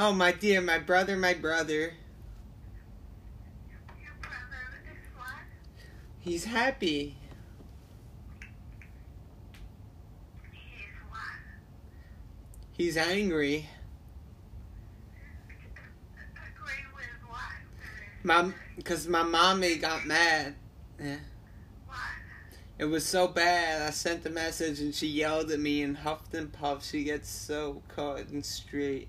Oh, my dear, my brother, my brother. He's happy. He? He's angry. My, cause my mommy got mad. Yeah. It was so bad. I sent the message and she yelled at me and huffed and puffed. She gets so caught and straight.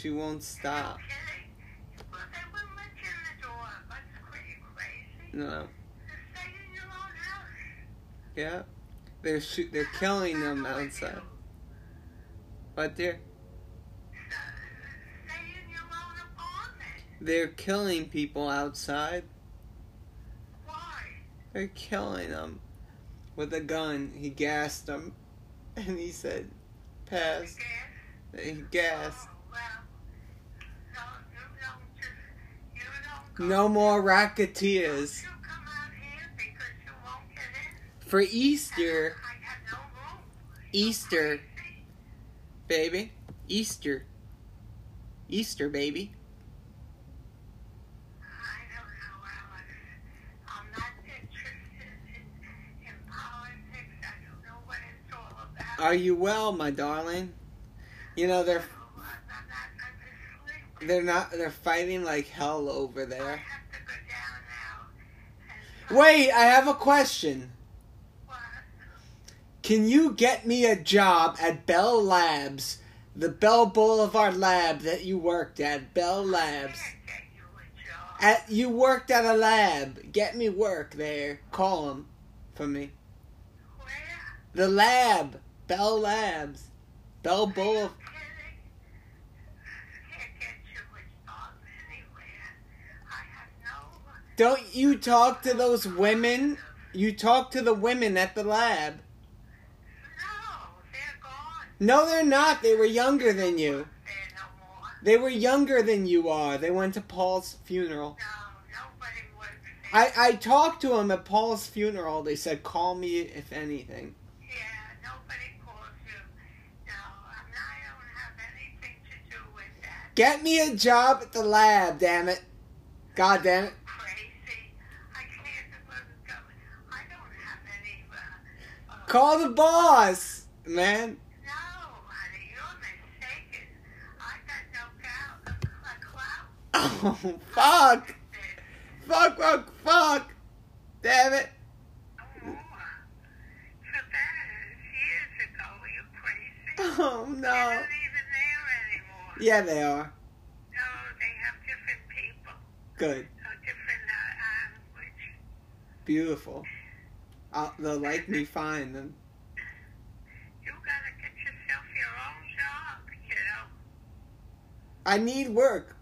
She won't stop. Okay. Well, they wouldn't let you in the door. That's pretty crazy. No. Just stay in your own house. Yeah. They're shoot. They're killing them outside. But they're Stay in your own apartment. they're killing people outside. Why? They're killing them with a gun. He gassed them, and he said, "Pass." He gassed. oh, well, no, you don't just, you don't go. No more racketeers. you come out here because you won't get in? For Easter, I got no room. Easter, baby. Easter. Easter, baby. I don't know, Alex. I'm not interested in, in politics. I don't know what it's all about. Are you well, my darling? You know they're I'm not, I'm asleep. They're not they're fighting like hell over there. have to go down now. and- Wait, I have a question. What? Can you get me a job at Bell Labs, the Bell Boulevard lab that you worked at, Bell Labs? You. At you worked at a lab. Get me work there. Call them for me. Where? The lab, Bell Labs, Bell Boulevard. Kidding? Can't get you a job anywhere. I have no. Don't you talk to those women? You talk to the women at the lab. No, they're gone. No, they're not. They were younger than you. No. They were younger than you are. They went to Paul's funeral. No. I, I talked to him at Paul's funeral. They said, call me if anything. Yeah, nobody calls you. No, I don't have anything to do with that. Get me a job at the lab, damn it. God damn it. Crazy. I can't even go. I don't have any. Uh, uh, Call the boss, man. No, honey, you're mistaken. I got no clout. A. Oh, fuck. Fuck, fuck, fuck. Damn it. Oh, so that is years ago. Are you crazy? Oh, They're no. not even there anymore. Yeah, they are. No, they have different people. Good. A different uh, language. Beautiful. Uh, they'll like me fine then. You gotta get yourself your own job, kiddo. I need work.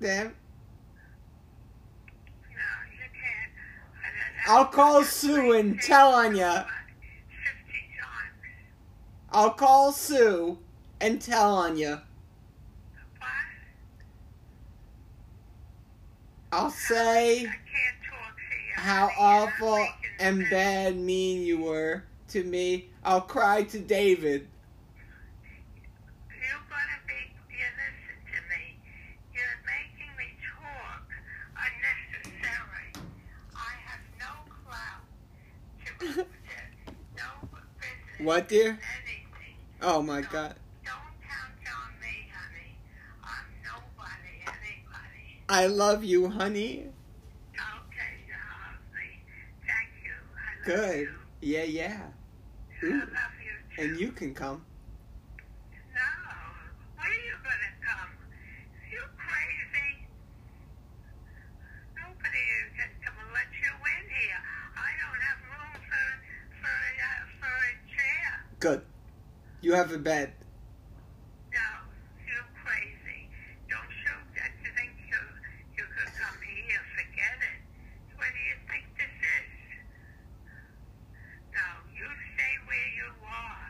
Damn. No, you can't. I'll call Sue and tell on ya. I'll call Sue and tell on ya. What? I'll say I can't talk to you. How honey. Awful and bad mean you were to me. I'll cry to David. You're gonna be. You listen to me. You're making me talk unnecessary. I have no clout to it. No business. What, dear? Anything. Oh my god. Don't count on me, honey. I'm nobody, anybody. I love you, honey. Okay, you love me. Thank you. I love Good. Yeah, yeah. Ooh. love you too. And you can come. No. Where are you gonna come? You crazy? Nobody can come and let you in here. I don't have room for for a uh, for a chair. Good. You have a bed. No, you're crazy. Don't you uh, think you you could come here? Forget it. What do you think this is? No, you stay where you are.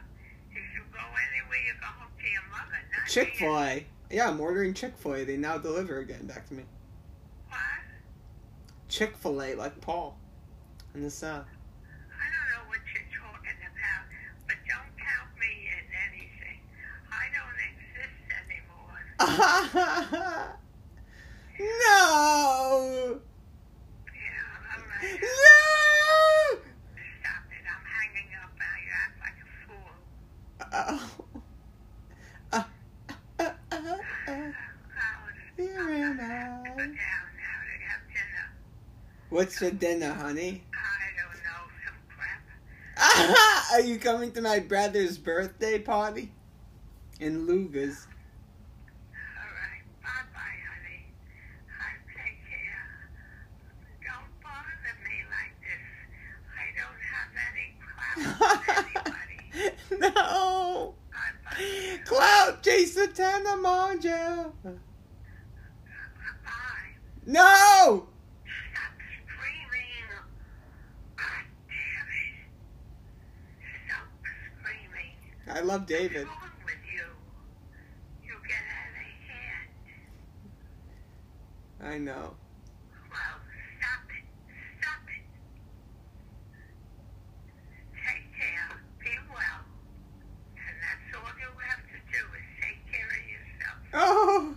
If you go anywhere, you go home to your mother, not Chick here. Fil. Yeah, I'm ordering Chick fil A. They now deliver again back to me. What? Chick fil A, like Paul in the South. I don't know what you're talking about, but don't count me in anything. I don't exist anymore. no! Yeah, all right. No! Stop it. I'm hanging up now. You act like a fool. Oh. Uh, uh, uh, uh, Oh, here am I. Sit down now to have dinner. What's for dinner, honey? I don't know, some crap. Are you coming to my brother's birthday party? In Lugas. All right. Bye-bye, honey. Hi, thank you. Don't bother me like this. I take care. Don't bother me like this. I don't have any clout with anybody. no! Bye-bye. Cloud Jason Tanamaja! Bye. No! Stop screaming. God damn it. Stop screaming. I love David. What's wrong with you? You get out of hand. I know. Well, stop it. Stop it. Take care. Be well. And that's all you have to do is take care of yourself. Oh!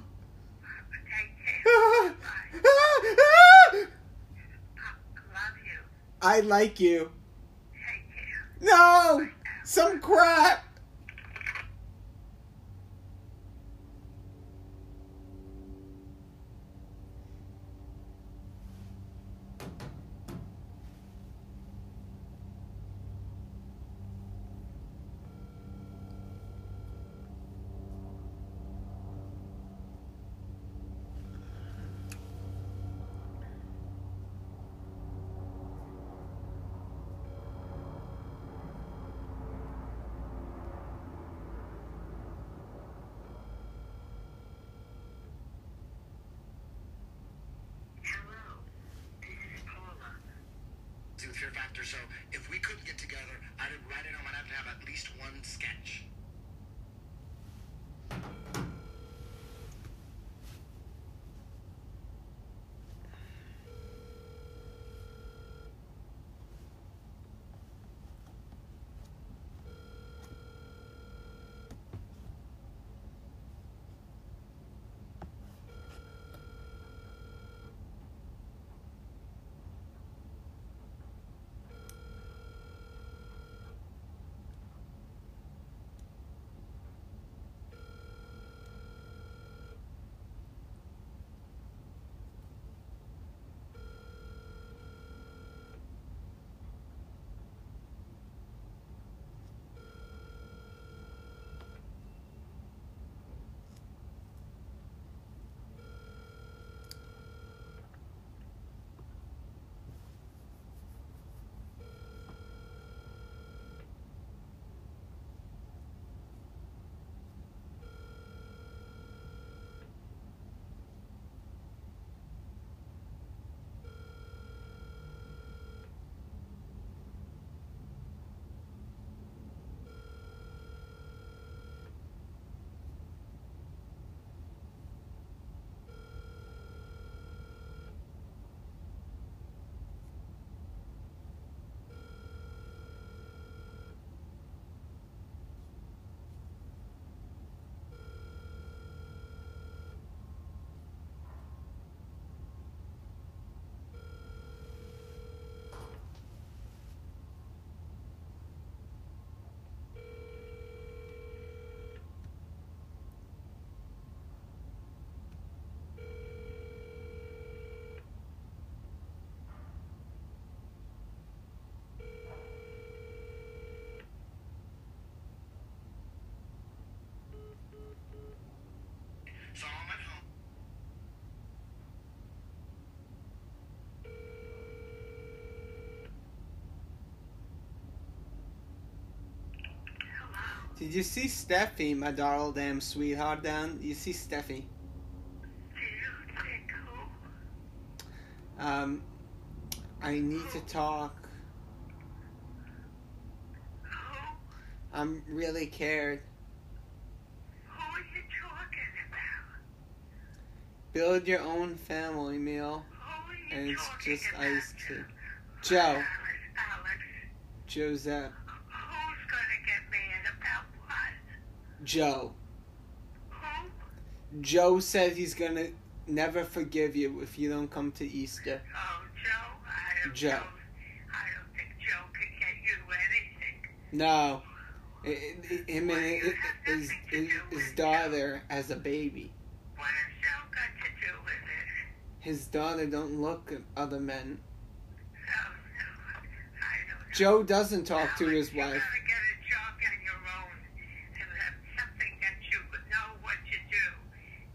Take care. Bye. I love you. I like you. No! Some crap! Did you see Steffi, my darling damn sweetheart down? You see Steffi? Um, I need to talk. I'm really cared. Who are you talking about? Build your own family meal. And it's just iced tea. Joe. Alex, Alex, Joseph. who's gonna get mad about what? Joe. Who? Joe said he's gonna never forgive you if you don't come to Easter. Oh, Joe, I Joe. know. I don't think Joe could get you anything. No, I- I- him and his, his, his, his daughter as a baby. What has Joe got to do with it? His daughter don't look at other men. Oh, no. Know. Joe doesn't talk to Alex, his wife. gotta get a job on your own and have something that you would know what to do.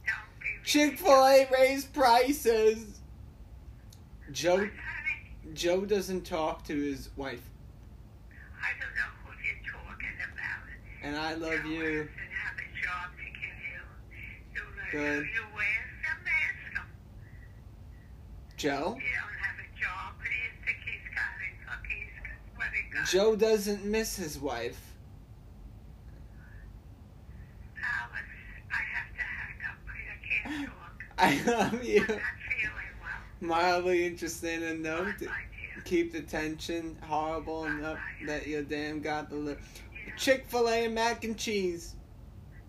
Don't be Chick Fil A raised prices. Joe Joe doesn't talk to his wife, I don't know who you're talking about. and I love you. doesn't have a job to give you. You, Good. you ask him, ask. Joe. He don't have a job. What do you think he's got? He look, he's got what he got. Joe doesn't miss his wife. Alex, I have to hang up. I love you. well. Mildly interesting enough to. Keep the tension horrible enough that your damn got the lip. Chick Fil A and mac and cheese.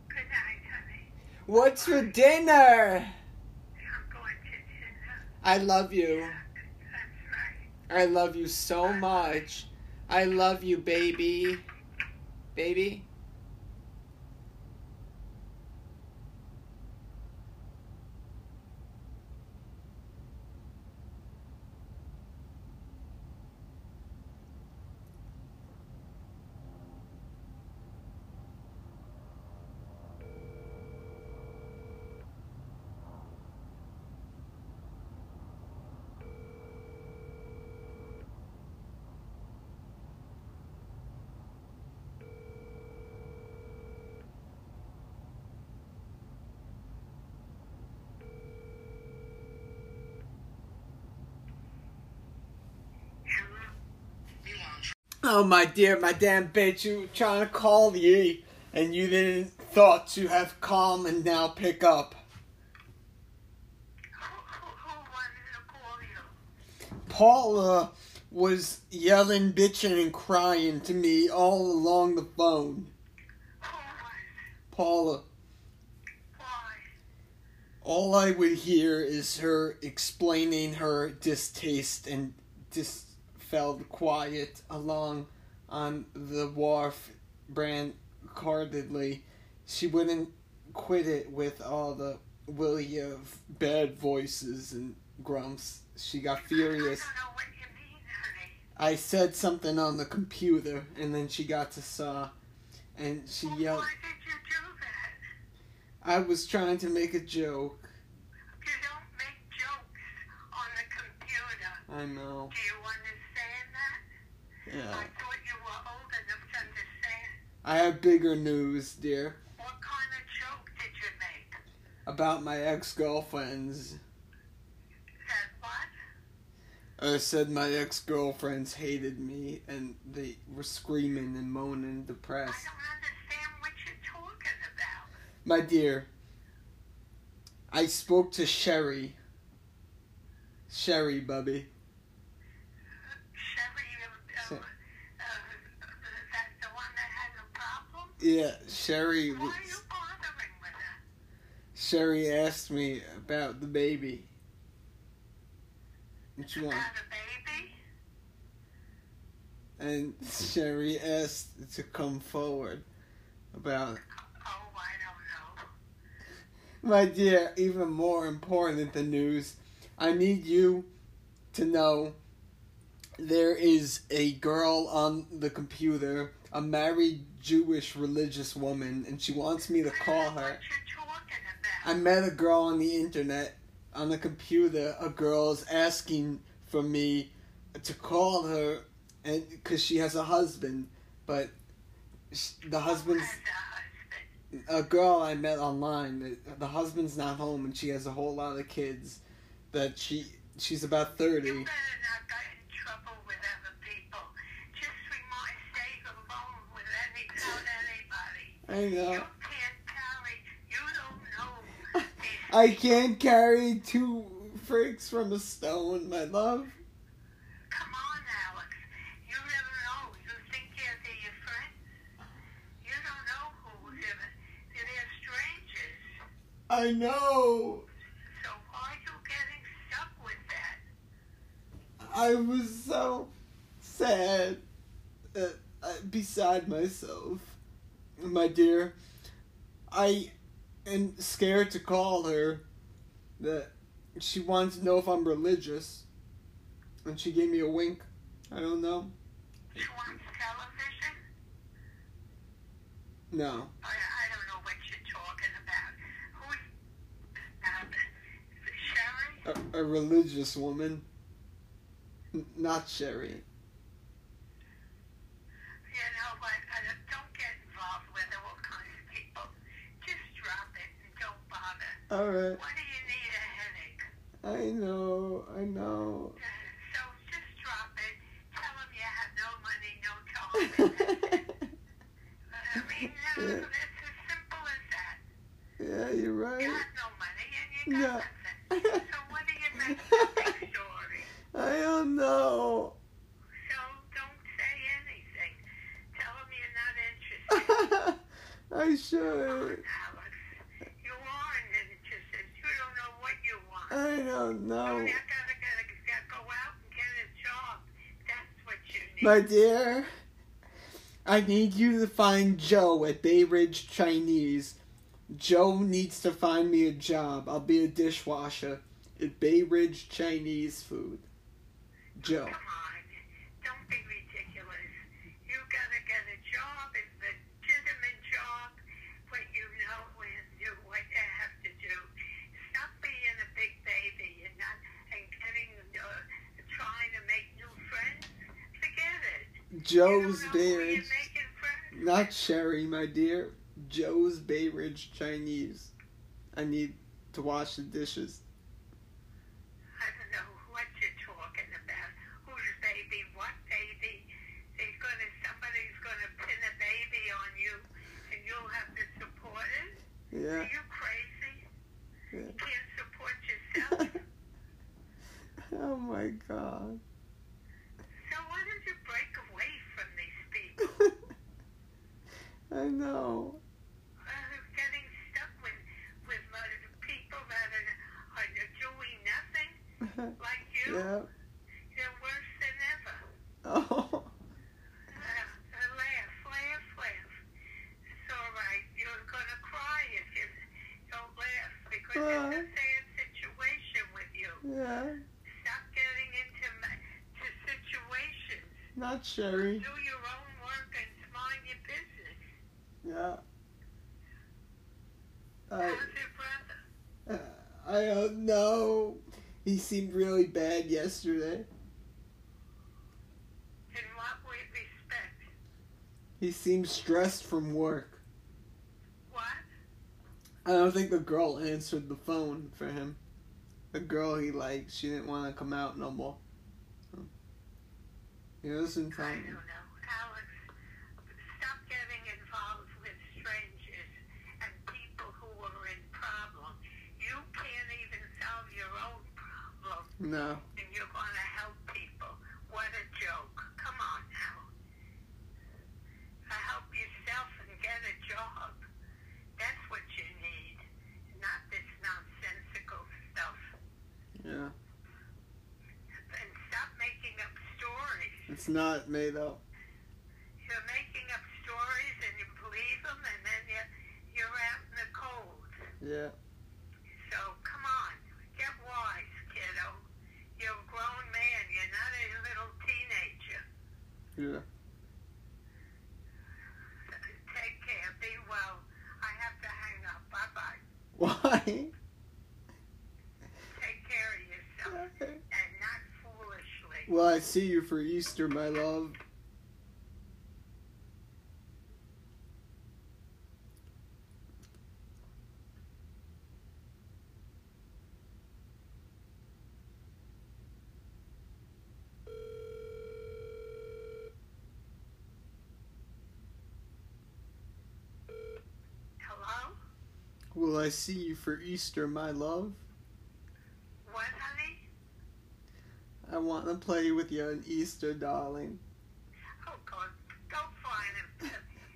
Night. What's for dinner? I love you. I love you so much. I love you, baby. Baby? Oh my dear, my damn bitch, you were trying to call ye and you didn't thought to have calm and now pick up. Who, who, who wanted to call you? Paula was yelling, bitching, and crying to me all along the phone. Paula, Why? all I would hear is her explaining her distaste and just felt quiet along on the wharf brand cardedly. She wouldn't quit it with all the willy of bad voices and grumps. She got furious. I don't know what you mean, honey. I said something on the computer and then she got to saw and she Well, yelled why did you do that? I was trying to make a joke. You don't make jokes on the computer. I know. Do you? Yeah. I thought you were old enough to understand. I have bigger news, dear, What kind of joke did you make? about my ex-girlfriends. That what? I said my ex-girlfriends hated me and they were screaming and moaning I depressed. don't understand what you're talking about. My dear, I spoke to Sherry. Sherry, bubby. Sherry, uh, Sher- uh, uh, that's the one that had a problem? Yeah, Sherry Why was are you bothering with her? Sherry asked me about the baby. And she want, About a baby? and Sherry asked to come forward about Oh, I don't know. my dear, even more important than news, I need you to know there is a girl on the computer, a married Jewish religious woman, and she wants me to call I don't know her. What you're talking I met a girl on the internet, on the computer. A girl's asking for me to call her, and because she has a husband, but the husband's a girl I met online. The, husband's not home, and she has a whole lot of kids. That she she's about thirty. better not get in trouble with other people. Just remind, stay alone with any, I You know. can't carry, you don't know. I can't carry two freaks from a stone, my love. Come on, Alex. You never know. You think they're, they're your friends? You don't know who they're. They're strangers. I know. So are you getting stuck with that? I was so sad, uh, uh, beside myself, my dear. I am scared to call her. That she wants to know if I'm religious, and she gave me a wink. I don't know. She wants television? No, I, I don't know what you're talking about. Who's uh, Sherry? a, a religious woman. N- not Sherry. You know what? Uh, don't get involved with all kinds of people. Just drop it and don't bother. All right. What do you need a headache? I know. I know. So just drop it. Tell them you have no money, no time. and that's it. I mean, Yeah. it's as simple as that. yeah, you're You right. no money and you got Yeah. nothing. So what do you make a big story? I don't know. So don't say anything. Tell them you're not interested. I should. Alex, you aren't interested. You don't know what you want. I don't So know. you gotta, gotta, gotta go out and get a job. That's what you need. My dear, I need you to find Joe at Bay Ridge Chinese. Joe needs to find me a job. I'll be a dishwasher at Bay Ridge Chinese food. Joe. Come on, don't be ridiculous. You gotta get a job, a legitimate job, what you know and do what you have to do. Stop being a big baby and not and getting uh, trying to make new friends. Forget it. Joe's you don't know Bay Ridge. Not. Sherry, my dear. Joe's Bay Ridge Chinese. I need to wash the dishes. I don't know what you're talking about. Whose baby? What baby? They're gonna somebody's gonna pin a baby on you, and you'll have to support it. Yeah. Are you crazy? Yeah. You can't support yourself. oh my god. so why don't you break away from these people? I know. Uh, getting stuck with with uh, people that are, are doing nothing like you. yeah. You're worse than ever. Oh. Uh, laugh, laugh, laugh. It's all right. You're gonna cry if you don't laugh because Uh. it's a sad situation with you. Yeah. Stop getting into ma- to situations. Not Sherry. Do your own work and mind your business. Yeah. I How's your brother? uh, I don't know. He seemed really bad yesterday. In what way respect? He seemed stressed from work. What? I don't think the girl answered the phone for him. The girl he liked, she didn't want to come out no more. He wasn't tell I me. don't know. Alex, stop getting involved with strangers and people who are in problems. You can't even solve your own problem, No. and you're going to help people. What a joke. Come on now. Help yourself and get a job. That's what you need, not this nonsensical stuff. Yeah. And stop making up stories. It's not made up. You're making up stories and you believe them, and then you you're out in the cold. Yeah. So come on, get wise, kiddo. You're a grown man. You're not a little teenager. Yeah. Take care. Be well. I have to hang up. Bye bye. Why? Take care of yourself and not foolishly. Well, I see you for Easter, my love. Will I see you for Easter, my love? What, honey? I want to play with you on Easter, darling. Oh, God, go find him.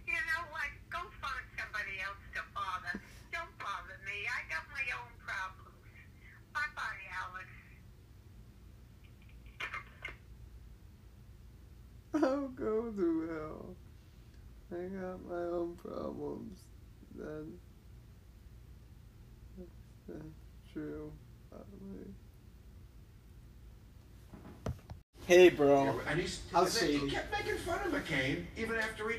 you know what? Go find somebody else to bother. Don't bother me. I got my own problems. Bye-bye, Alex. Oh, go to hell. I got my own problems. Then that's true. Hey, bro. And he's, How's and then Shady? he kept making fun of McCain even after he.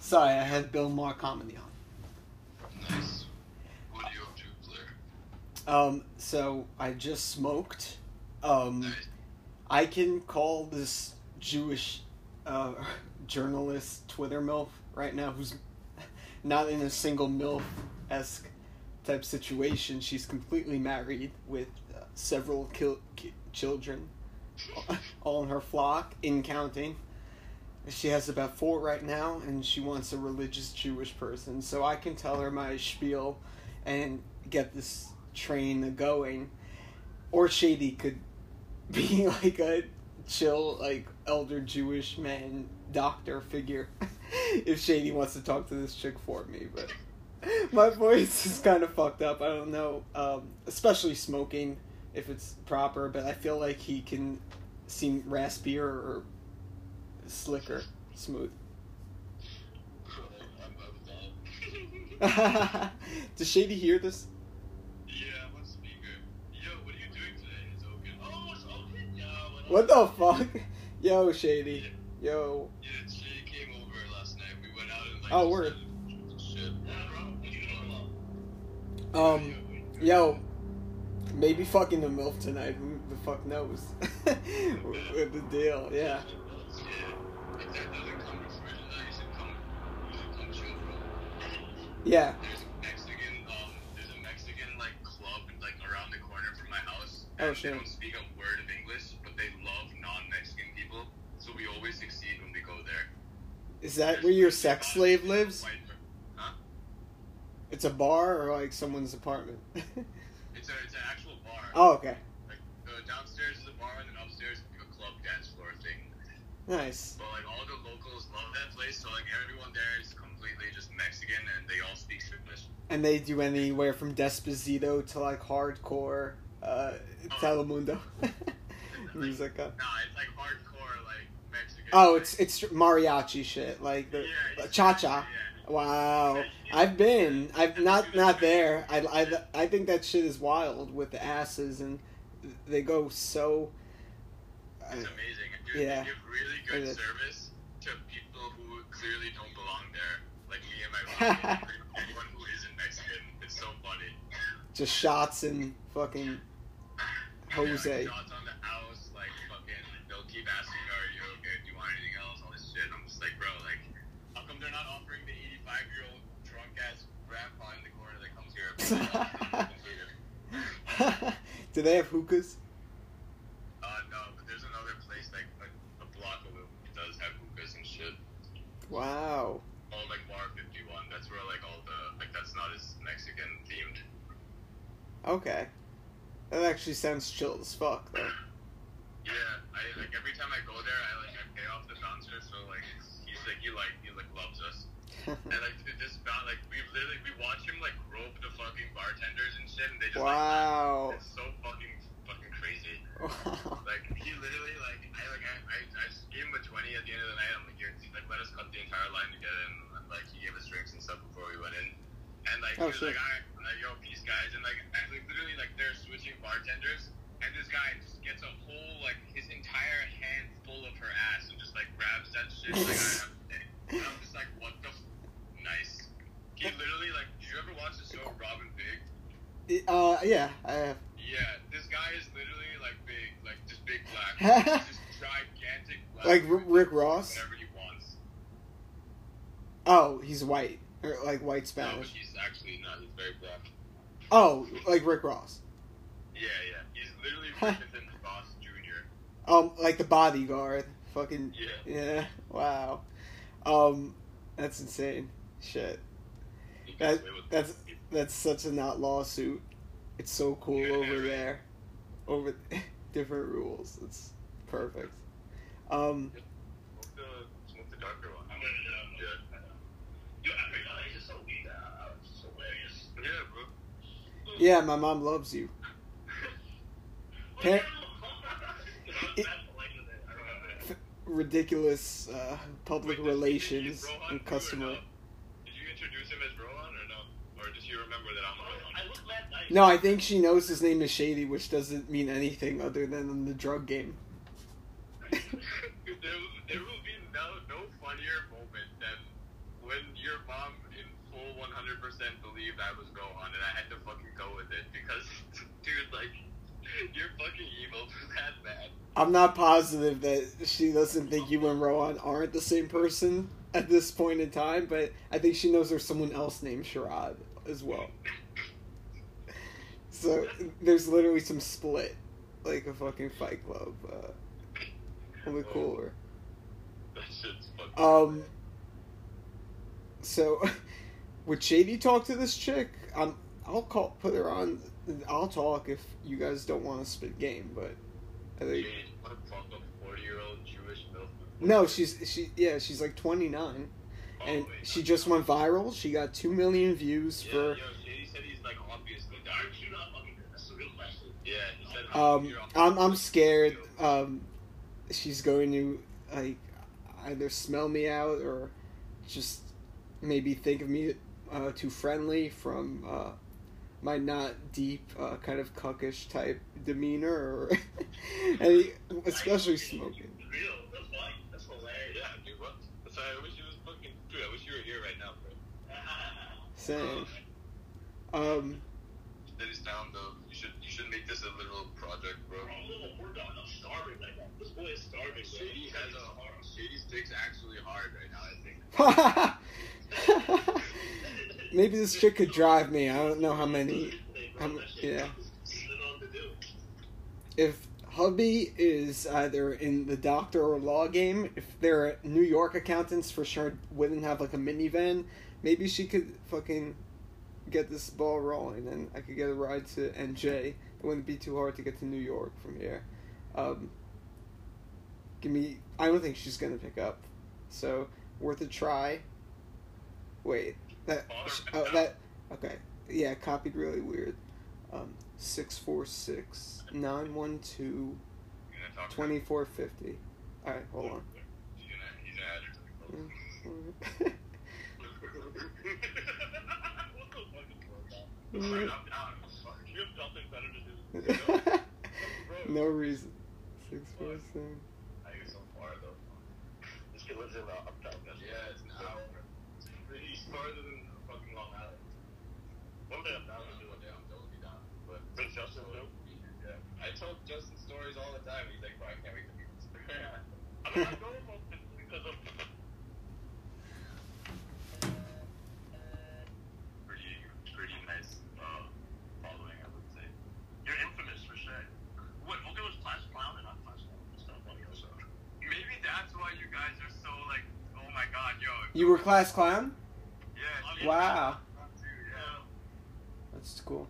Sorry, I had Bill Maher comedy on. Nice. What are you up to, Blair? Um, so I just smoked. Um, Nice. I can call this Jewish uh, journalist Twitter MILF right now who's not in a single MILF esque type situation. She's completely married with uh, several kil- ki- children, all in her flock, in counting. She has about four right now, and she wants a religious Jewish person. So I can tell her my spiel and get this train going. Or Shady could be like a chill, like elder Jewish man doctor figure if Shady wants to talk to this chick for me. But my voice is kind of fucked up. I don't know, um, especially smoking if it's proper. But I feel like he can seem raspier or slicker, smooth. I'm, I'm done. Does Shady hear this? yeah, I'm on speaker. Yo, what are you doing today? It's open. Oh, it's open. Yo, What the fuck? Yo, Shady. Yo. Yeah, she came over last night. We went out and like. Oh, word. Um, yo, maybe fucking the MILF tonight. Who the fuck knows? With the deal, yeah. Yeah. If that doesn't come to fruition, you should come. You should come chill, bro. Yeah. There's Mexican, there's a Mexican like club like around the corner from my house. Oh, shit. They don't speak a word of English, but they love non-Mexican people, so we always succeed when we go there. Is that where your sex slave lives? White-? It's a bar or like someone's apartment? It's a it's an actual bar. oh, okay. Like the downstairs is a bar, and then upstairs is like a club dance floor thing. Nice. But like all the locals love that place, so like everyone there is completely just Mexican, and they all speak Spanish. And they do anywhere from Despacito to like hardcore uh, Telemundo music. Nah, it's like hardcore like Mexican. Oh, it's it's mariachi shit, like the cha cha. yeah. Wow, I've been. I've not not there. I, I, I think that shit is wild with the asses and they go so. Uh, it's amazing. Dude, Yeah. They give really good It is. service to people who clearly don't belong there, like me and my and anyone who isn't Mexican. It's so funny. just shots and fucking Yeah, Jose. like shots on the house, like fucking. They'll keep asking, "Are you okay? Do you want anything else?" All this shit. I'm just like, bro, like, how come they're not offering the 85 year old drunk ass grandpa in the corner that comes here? Do they have hookahs? Uh, no, but there's another place like a, a block it does have hookahs and shit. Wow. Oh, like Bar 51. That's where like all the like that's not as Mexican themed. Okay. That actually sounds chill as fuck though. Yeah, I like every time I go there, I like I pay off the bouncer, so like he's like he like he like loves us, and like th- this boun like we literally we watch him like fucking bartenders and shit, and they just Wow. like it's so fucking fucking crazy. wow. Like he literally like I like I, I, I gave him a twenty at the end of the night. I'm like, here, he's like let us cut the entire line to get in. And, like he gave us drinks and stuff before we went in, and like Oh, he was shit. like, all right, like yo, peace guys, and like I, like literally like they're switching bartenders, and this guy just gets a whole like his entire hand full of her ass and just like grabs that shit. Like I have, and I'm just like, what the f- nice. He literally like, did you ever watch the show Rob and Big? Uh, yeah, I have. Yeah, this guy is literally like big, like just big black. Just gigantic black. Like. R- Rick Ross? Whatever he wants. Oh, he's white or like white No, but he's actually not. He's very black. Oh, like Rick Ross. Yeah, yeah. He's literally bigger than Ross Jr. Um, like the bodyguard. Fucking Yeah. yeah. Wow. Um, that's insane. Shit. That that's that's such a not lawsuit. It's so cool Yeah, over there. Over different rules. It's perfect. Um, Smoke the, smoke the darker one. I'm gonna, yeah. Yo, I mean, it's just so weird. It's so hilarious. Yeah, bro. yeah, my mom loves you. Par- It- ridiculous uh, public Wait, did- did relations and customer. Did you introduce him as Rohan or no? Or does he remember that I'm Rohan? I look mad nice. No, I think she knows his name is Shady, which doesn't mean anything other than in the drug game. there, there will be no, no funnier moment than when your mom in full 100% believed I was Rohan and I had to fucking go with it because, dude, like, you're fucking evil for that bad. I'm not positive that she doesn't think you and Rohan aren't the same person at this point in time, but I think she knows there's someone else named Sharad as well. So there's literally some split, like a fucking Fight Club. Uh, only cooler. That shit's fucking. Um. So, would Shady talk to this chick? Um, I'll call, put her on. I'll talk if you guys don't want to spit game, but I think Shady, what a fuck a 40 year old Jewish milf. no. She's she yeah. She's like 29, and Oh, wait, she just went viral. She got two million views Yeah, for. yo, Shady said he's like obviously dark. Aren't you not fucking That's the real question. Yeah, he said. Um, I'm I'm scared. Um, she's going to like either smell me out or just maybe think of me uh, too friendly from uh, my not deep, uh, kind of cuckish type demeanor, or and especially smoking. Real. That's why. That's hilarious. Yeah, dude, what? That's why I wish you was fucking. Dude, I wish you were here right now, bro. Same. Um, Steady's down though. You should you should make this a literal project, bro. Bro, I'm a little worked. I'm starving right now. This boy is starving. bro. Shady has a Shady's dick's actually hard right now. I think. maybe this chick could drive me. I don't know how many. Bro, I'm- that shit yeah. is sit on to do. if hubby is either in the doctor or law game, if they're New York accountants, for sure wouldn't have like a minivan. Maybe she could fucking get this ball rolling, and I could get a ride to NJ. It wouldn't be too hard to get to New York from here. Um, give me. I don't think she's gonna pick up, so worth a try. Wait, that. Oh, that. Okay, yeah, copied really weird. Um, six four six nine one two You gonna talk to him? twenty four fifty. All right, hold on. He's no reason. Six four seven. I get so far though. This kid lives in uh, uptown. Yeah, it's an hour. He's farther than fucking Long Island. One day I'm down to do One it. day I'm totally down. But Prince Justin too. Yeah. I tell Justin stories all the time. He's like, bro, I can't wait to meet this guy. I mean, I go almost because of pretty, pretty nice uh, following, I would say. you're infamous for sure. What? What was class clown and not class clown? It's not funny also. Maybe that's why you guys are so like, oh my god, yo. You were class clown? Yeah. Wow, that's cool.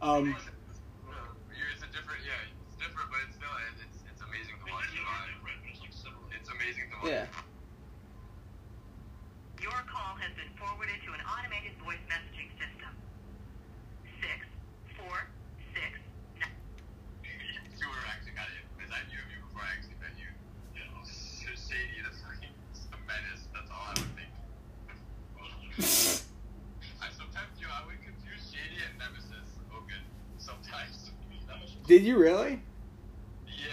Um, It's a different, yeah, it's different, but it's still, it's, it's amazing to watch live. It's like similar. It's amazing to watch. yeah. Your call has been forwarded to an automated voice messaging system. Six, four, six, nine. You were actually got it, because I knew of you before I actually met you. You know, just shady, that's fucking a menace, that's all I would think. I sometimes, you know, I would confuse Shady and Nemesis Hogan sometimes. Did you really? Yeah,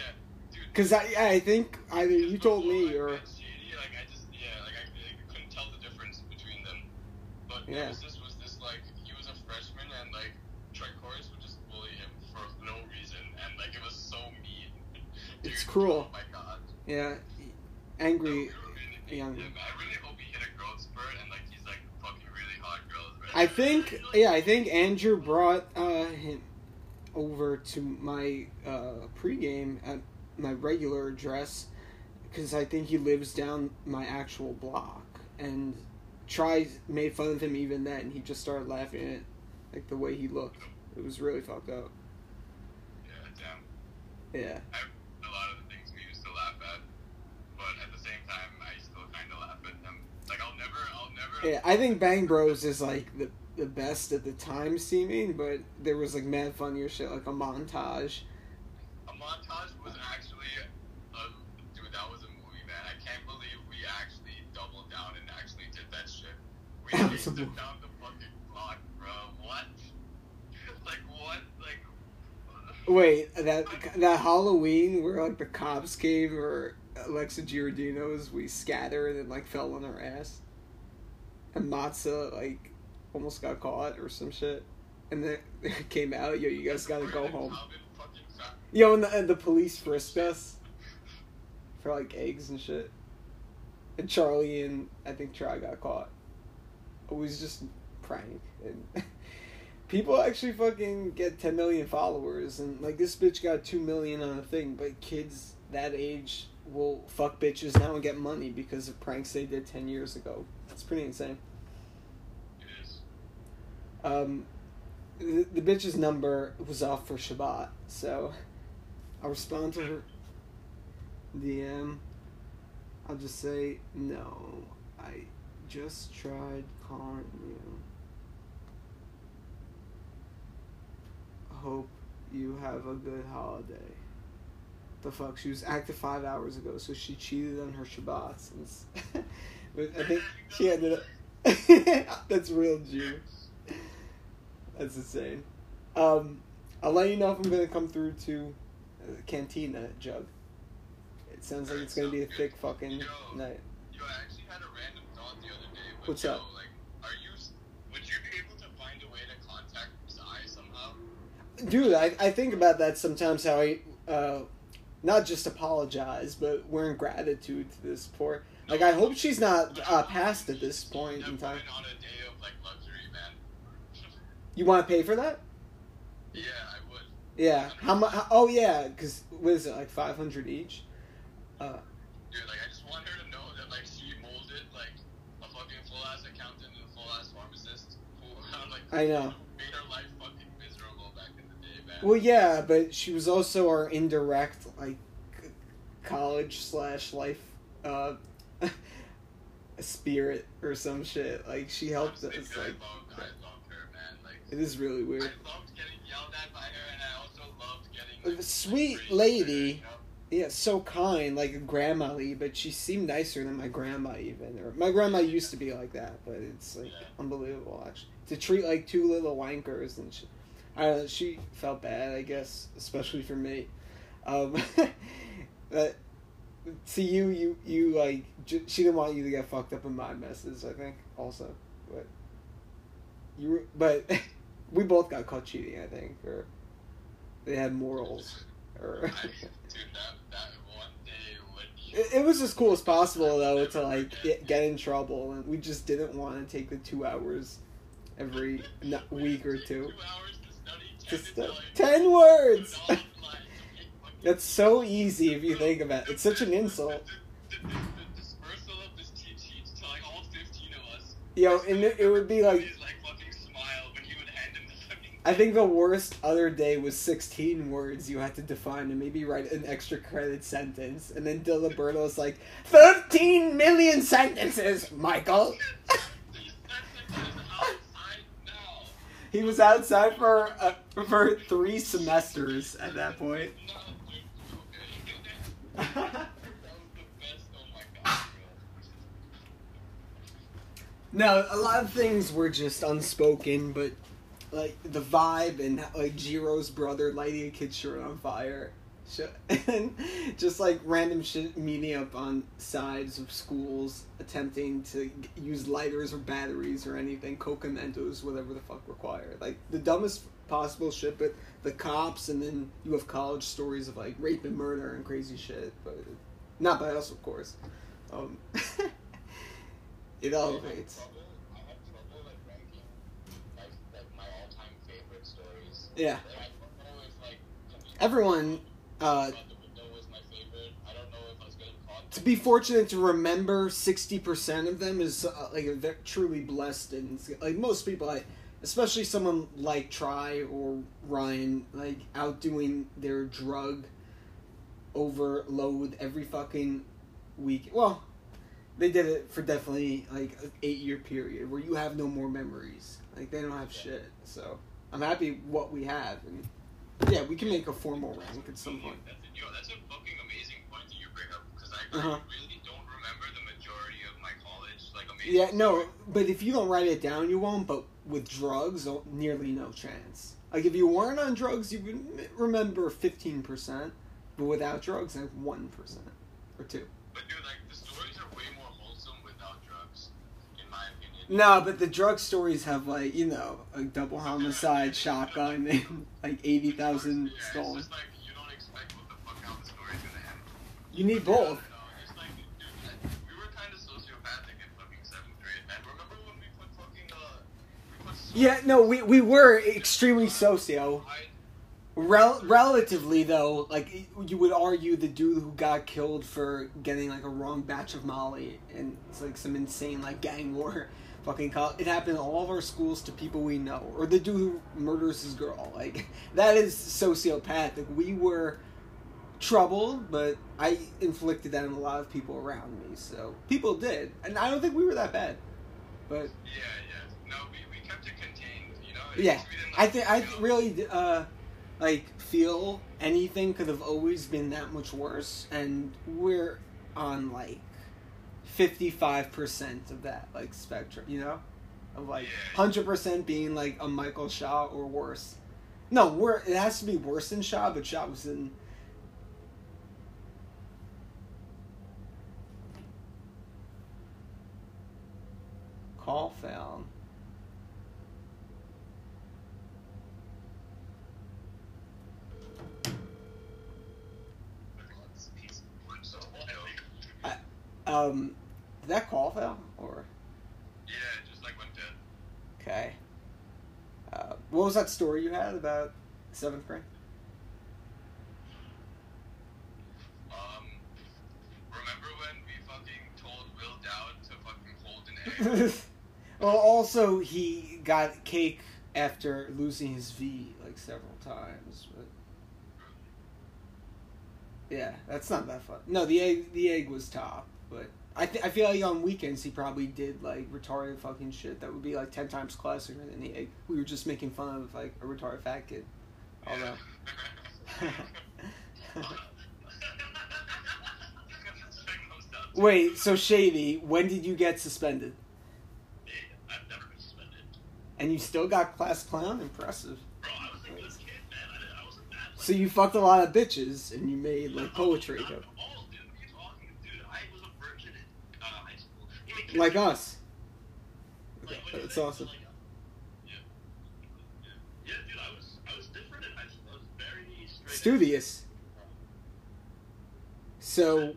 dude. Because I, I think either you told me or Shady, like I just, yeah, like I, I couldn't tell the difference between them. But Yeah. Nemesis was this like he was a freshman and like Tricoris would just bully him for no reason and like it was so mean. It's cruel. Oh my god. yeah, angry. I really, young. I really hope he hit a growth spurt and like he's like fucking really hot girls. Right? I think yeah, I think Andrew brought uh, him over to my uh, pregame at my regular address because I think he lives down my actual block and tried made fun of him even then. He just started laughing at like the way he looked. It was really fucked up. Yeah, damn. Yeah. I, a lot of the things we used to laugh at, but at the same time, I still kind of laugh at them. Like I'll never, I'll never. Yeah, I think Bang Bros is like the the best at the time seeming, but there was like mad funnier shit, like a montage. A montage was actually, a, dude, that was a movie, man. I can't believe we actually doubled down and actually did that shit. We Absolutely. down the fucking block, bro. What? like what? Like. Wait, that that Halloween where like the cops came or Alexa Giordino's, we scattered and like fell on our ass. And Matza like almost got caught or some shit, and then it came out. Yo, you guys gotta go home. Yo, and the, and the police frisked us for like eggs and shit, and Charlie and I think Try got caught. It was just prank and. People actually fucking get 10 million followers, and like this bitch got 2 million on a thing, but kids that age will fuck bitches now and get money because of pranks they did 10 years ago. It's pretty insane. Um, the, the bitch's number was off for Shabbat, so I'll respond to her DM. I'll just say, no, I just tried calling you. Hope you have a good holiday. The fuck? She was active five hours ago, so she cheated on her Shabbats. I think she ended up. That's real Jew. That's insane. Um, I'll let you know if I'm gonna come through to uh, Cantina Jug. It sounds like it's gonna be a thick fucking Yo. night. Yo, I actually had a random thought the other day. But What's yo, up? Like, are you? Would you be able to find a way to contact somehow? Dude, I, I think about that sometimes. How I uh, not just apologize, but we're in gratitude to this poor. Like I hope she's not uh, past at this point in time. Definitely on a day of like luxury, man. You want to pay for that? yeah, I would. Yeah. How much? Oh yeah, because what is it like five hundred each? Uh, Dude, like I just want her to know that like she molded like a fucking full ass accountant and a full ass pharmacist who like I know. made her life fucking miserable back in the day, man. Well, yeah, but she was also our indirect like college slash life uh, spirit or some shit. Like she helped us. Like it is really weird. I loved getting yelled at by her, and I also loved getting like, sweet lady. her, you know? Yeah, so kind, like a grandma-y, but she seemed nicer than my grandma even. Or my grandma used to be like that, but it's like Yeah. unbelievable actually to treat like two little wankers and she, I don't know, she felt bad, I guess, especially for me. Um, but to you, you you like j- she didn't want you to get fucked up in my messes. I think also, but you were, but we both got caught cheating. I think, or they had morals, or. Dude, that, that one day when It, it was as cool as possible though to like get, in trouble, and we just didn't want to take the two hours every week or two. Two to study Just ten, words. put online to make fucking- That's so easy if you think about it. It's such an insult. The, the, the, the dispersal of this cheat sheets to like all fifteen of us. Yo, and it, it would be like I think the worst other day was sixteen words you had to define and maybe write an extra credit sentence, and then Diliberto's like thirteen million sentences, Michael. These sentences outside now. he was outside for uh, for three semesters at that point. No, dude, okay. that was the best. My god, bro. No, a lot of things were just unspoken, but like the vibe and like Jiro's brother lighting a kid's shirt on fire, and just like random shit meeting up on sides of schools, attempting to use lighters or batteries or anything, cocomentos, whatever the fuck required. Like the dumbest possible shit, but the cops, and then you have college stories of like rape and murder and crazy shit, but not by us, of course. Um, it elevates. I have trouble, I have trouble like ranking like, like my all-time favorite stories. Yeah. Like, I don't know if like Camino Everyone, uh, Out the Window was my favorite. I don't know if I was Everyone. caught. to be fortunate to remember 60% of them is uh, like ve- truly blessed and like most people I especially someone like Try or Ryan like outdoing their drug overload every fucking week well they did it for definitely like an 8 year period where you have no more memories like they don't have shit so I'm happy what we have and yeah we can make a formal rank at some point That's a, yo, that's a fucking amazing point that you bring up because I, Uh-huh. Really don't remember the majority of my college, like Yeah, no, but if you don't write it down, you won't. But with drugs, oh, nearly no chance. Like if you weren't on drugs, you would remember fifteen percent, but without drugs, like one percent or two. But dude, like the stories are way more wholesome without drugs, in my opinion. No, but the drug stories have like you know a double homicide, shotgun, and like eighty thousand yeah, stolen. It's just like you don't expect what the fuck how the story's gonna end. You need Yeah, both. no, it's like, dude, we were kind of sociopathic in fucking seventh grade, man. Remember when we put fucking uh, we put Yeah, no, we we were extremely socio. Rel- relatively though, like you would argue the dude who got killed for getting like a wrong batch of Molly and it's like some insane like gang war. Fucking call it happened in all of our schools to people we know, or the dude who murders his girl. Like that is sociopathic. We were troubled, but I inflicted that on a lot of people around me. So people did, and I don't think we were that bad. But yeah, yeah. No, we, we kept it contained, you know? yeah, I think I really uh, like feel anything could have always been that much worse, and we're on like fifty five percent of that like spectrum, you know, of like hundred percent being like a Michael Shaw or worse. No, we're it has to be worse than Shaw, but Shaw was in. Call found. You know, Um, did that call fail or yeah, it just like went dead. okay? Uh, what was that story you had about seventh grade? Um, remember when we fucking told Will Dowd to fucking hold an egg? well, also he got cake after losing his V like several times, but yeah, that's not that fun. No, the egg the egg was top, but I th- I feel like on weekends he probably did like retarded fucking shit that would be like ten times classier than the egg. We were just making fun of like a retarded fat kid. Although. Wait, so Shady, when did you get suspended? I've never been suspended. And you still got class clown? Impressive. Bro, I was a good kid, man. I, I wasn't bad. Like, So you fucked a lot of bitches and you made like poetry. at all, dude. What are you talking? Dude, I was a virgin in uh, high school. Even kids- Like us. Like, what do you That's awesome. Like, yeah. yeah. Yeah, dude, I was I was different in high school. I was very. Studious. So,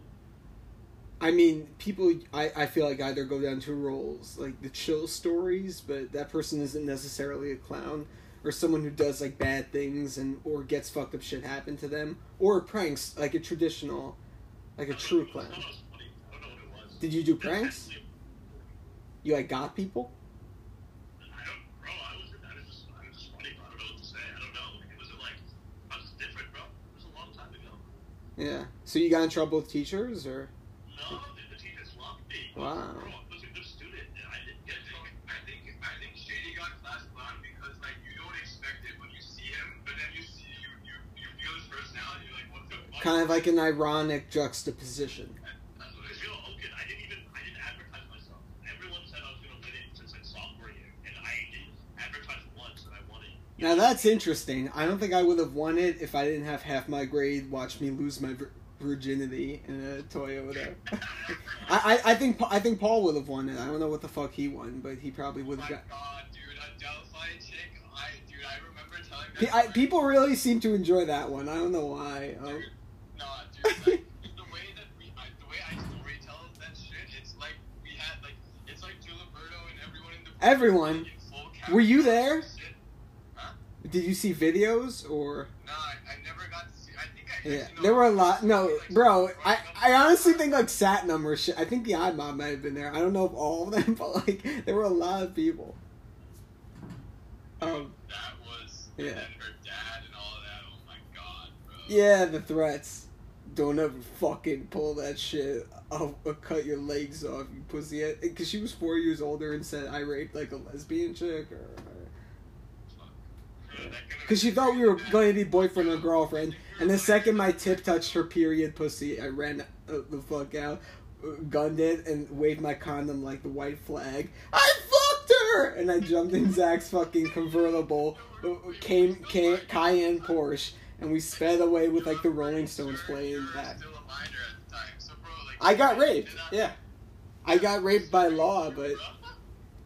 I mean, people, I, I feel like either go down two roles, like the chill stories, but that person isn't necessarily a clown, or someone who does like bad things and or gets fucked up shit happen to them, or pranks, like a traditional, like a true clown. I thought it was funny. I don't know what it was. Did you do pranks? You like got people? I don't, bro. I was, I was just, I was just funny. Bro. I don't know what to say. I don't know. It was like, I was different, bro. It was a long time ago. Yeah. So you got in trouble with teachers, or No, dude, the teachers loved me. Wow. Bro, I was a good student, and I didn't get think, I think, I think Shady got class clown because like you don't expect it when you see him, but then you see you you, you feel his personality. Like, what the fuck? kind of like an ironic juxtaposition? That's what it Because is. you know, okay, I didn't even, I didn't advertise myself. Everyone said I was gonna win it since like sophomore year, and I didn't advertise once that I won it. Now that's interesting. I don't think I would have won it if I didn't have half my grade watch me lose my virginity in a Toyota. I, I I think I think Paul would have won it. I don't know what the fuck he won, but he probably would Oh have my got. god, dude, a Delphi chick. I, dude, I remember telling that. Pe- I, people really seem to enjoy that one. I don't know why. Um, Dude, nah, dude, like, the way that we, I, the way I story tell that shit, it's like we had, like, it's like and everyone in the Everyone? like, in full cap Were you there? Did you see videos or? Nah, I, I never got to see. I think I. Yeah, know there were a lot. No, like, bro, I, I honestly think like sat number shit. I think the odd mob might have been there. I don't know if all of them, but like there were a lot of people. Um, that was. yeah. And then her dad and all of that. Oh my god, bro. yeah, the threats. Don't ever fucking pull that shit. I'll, I'll cut your legs off, you pussy. Because she was four years older and said I raped like a lesbian chick, or because she thought we were going to be boyfriend or girlfriend. And the second my tip touched her period pussy, I ran the fuck out. gunned it and waved my condom like the white flag. I fucked her, and I jumped in Zach's fucking convertible, came, came Cayenne Porsche, and we sped away with like the Rolling Stones playing in You the were back. still a minor at the time, so bro, like. I got raped. Yeah, I got raped by law, but?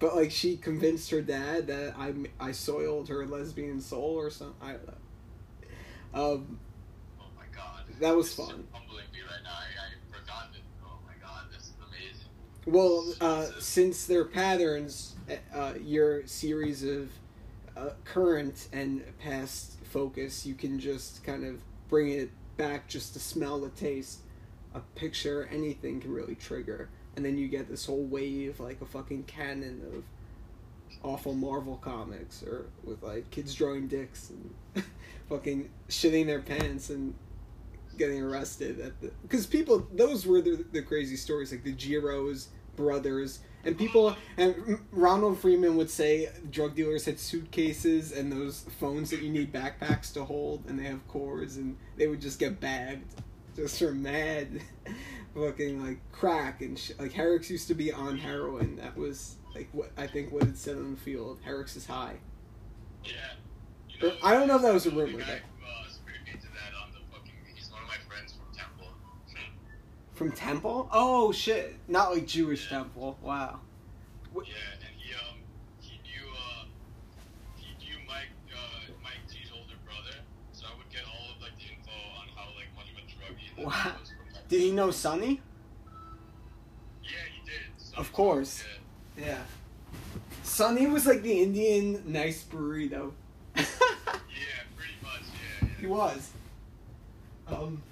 But like she convinced her dad that I I soiled her lesbian soul or something. I don't know. Um, Oh my god. That was This is fun. Humbling me right now. I, I forgot it. Oh my god, this is amazing. well, uh, since their patterns, uh, your series of uh, current and past focus, you can just kind of bring it back just to smell the taste. A picture, anything can really trigger, and then you get this whole wave, like a fucking canon of awful Marvel comics, or with like kids drawing dicks and fucking shitting their pants and getting arrested at the because people those were the, the crazy stories like the Giro's brothers. And people and Ronald Freeman would say drug dealers had suitcases and those phones that you need backpacks to hold and they have cords and they would just get bagged just for mad fucking like crack and sh- like Herrick's used to be on heroin that was like what I think what it said on the field Herrick's is high Yeah. You Or- I don't know if that was a rumor, guy uh, speared me to that on the fucking. He's one of my friends from Temple. from Temple oh shit not like Jewish Temple wow What- Yeah, and he um he knew uh he knew Mike uh Mike T's older brother, so I would get all of like the info on how like much of a druggie that Wow. he was. Did he know Sonny Yeah, he did. Of course. Yeah. Yeah. Sonny was like the Indian nice burrito. yeah, pretty much. Yeah, he was. Um.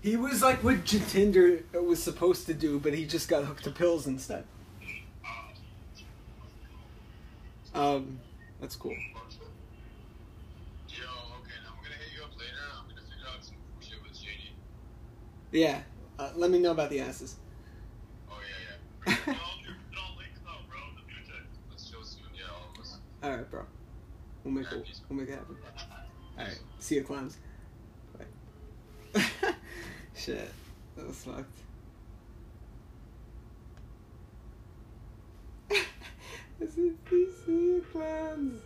He was like what Jatinder was supposed to do, but he just got hooked to pills instead. Um, that's cool. Yo, okay, now I'm gonna hit you up later. I'm gonna figure out some shit with Shady. Yeah. Uh, let me know about the asses. Oh yeah, yeah. All, it all links though, bro. The future. Let's show soon. Yeah, all of us. All right, bro. We'll make it. We'll make it happen. All right. See you, clowns. Bye. Shit, that was fucked. If we see you, clowns.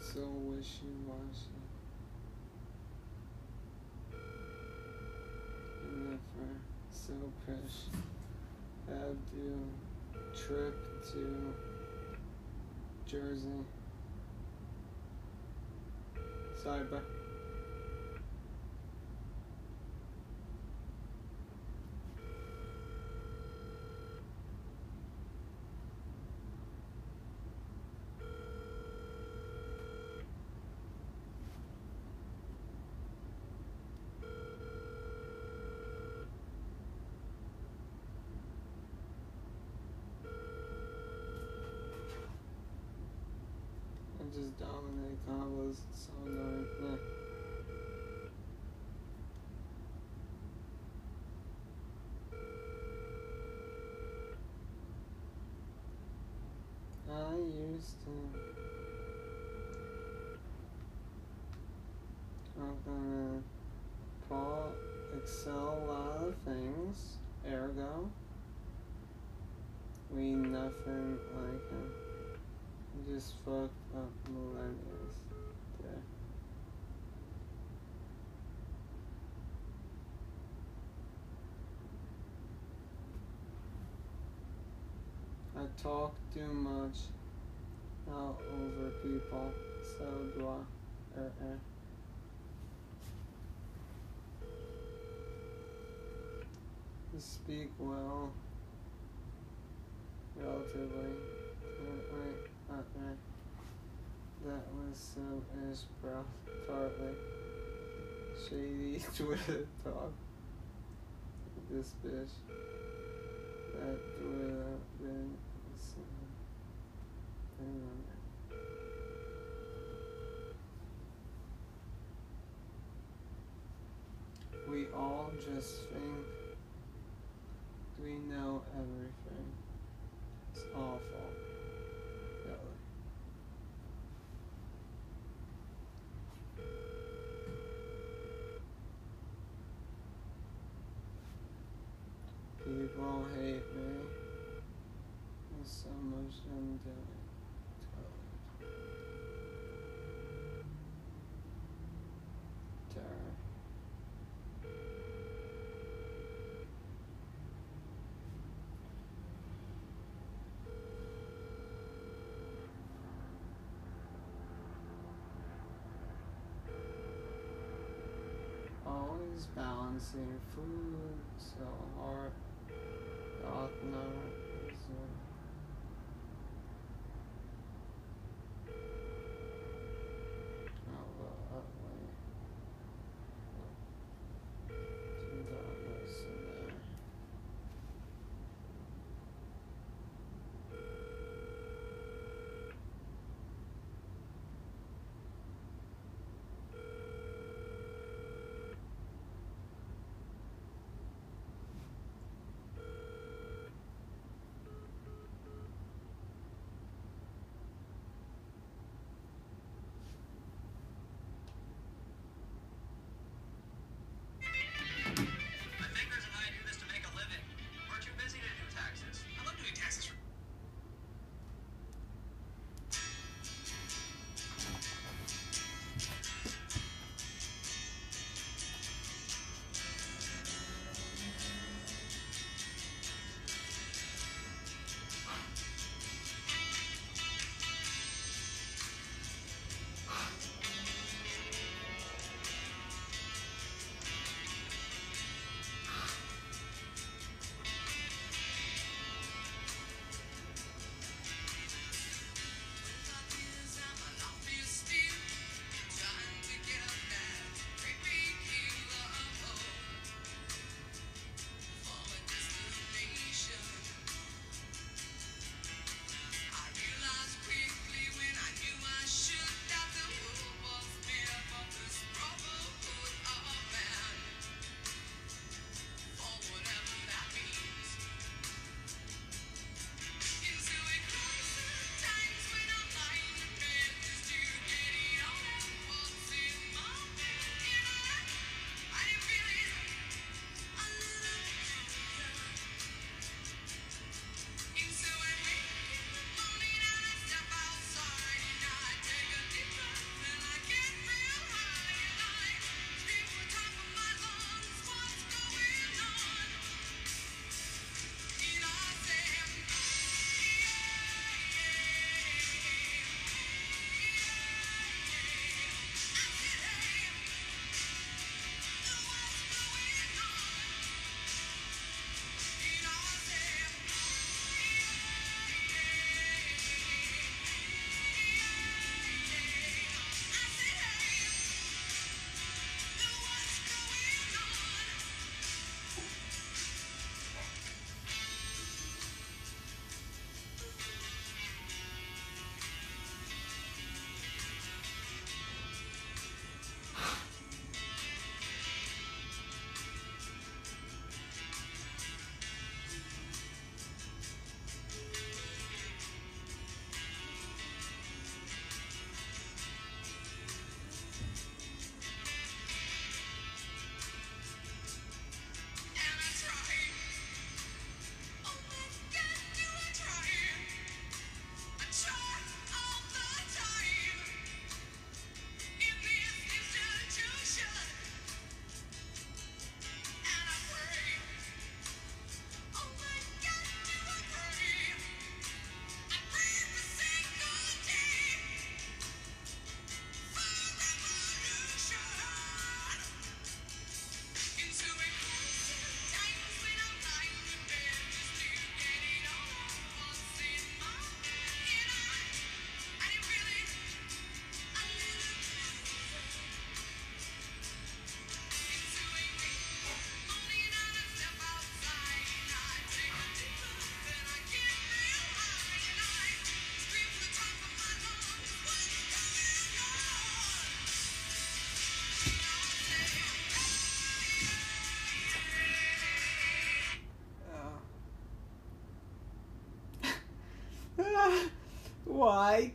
So wishy-washy. Never so fresh. Had to trip to Jersey. Sorry, bro. I just dominate combos. So annoying. Yeah. I used to. I'm gonna Paul excel a lot of things. Ergo, we nothing like him. Just fucked up millennials. there. I talk too much. Not over people. So do I. Er, er. Speak well. relatively. Uh, that was some ish breath tartly. Shady Twitter talk. This bitch. That have been some. Hang on. We all just think we know everything. It's awful. Really. People hate me. There's so much I'm doing. Terror. Always balancing food so hard. God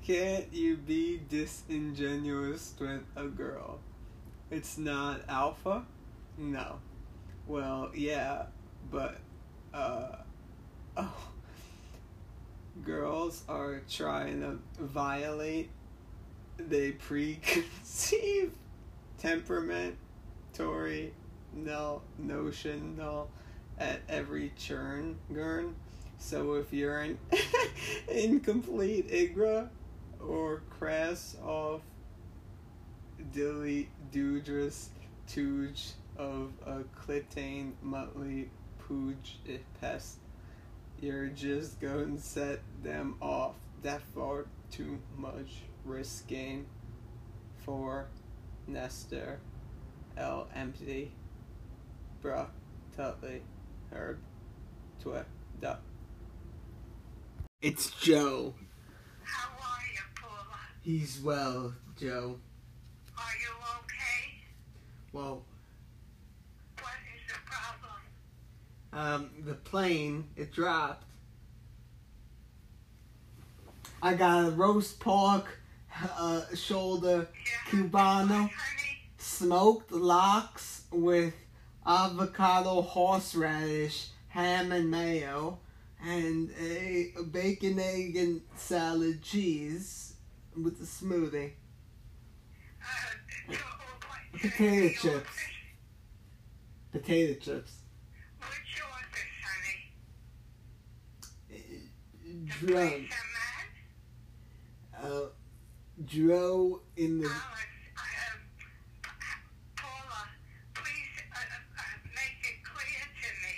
can't you be disingenuous with a girl? It's not alpha? No. Well, yeah, but, uh, oh. Girls are trying to violate the preconceived temperament, Tory, no, notion, no, at every churn, gurn. So if you're an incomplete igra or crass off dilly doodress tooge of a clitane mutley pooge pest, you're just going to set them off that far too much risk gain for Nestor L empty bruh Tutley herb duck. It's Joe. How are you, Paula? He's well, Joe. Are you okay? Well, What is the problem? um, the plane it dropped. I got a roast pork, uh, shoulder Yeah. cubano, smoked lox with avocado, horseradish, ham and mayo, and a bacon, egg, and salad cheese with the smoothie. uh, what- Potato chips. Potato chips. Which office, honey? The Drug. place I'm at? Uh, Dro in the. Um, Paula, please uh, uh, make it clear to me.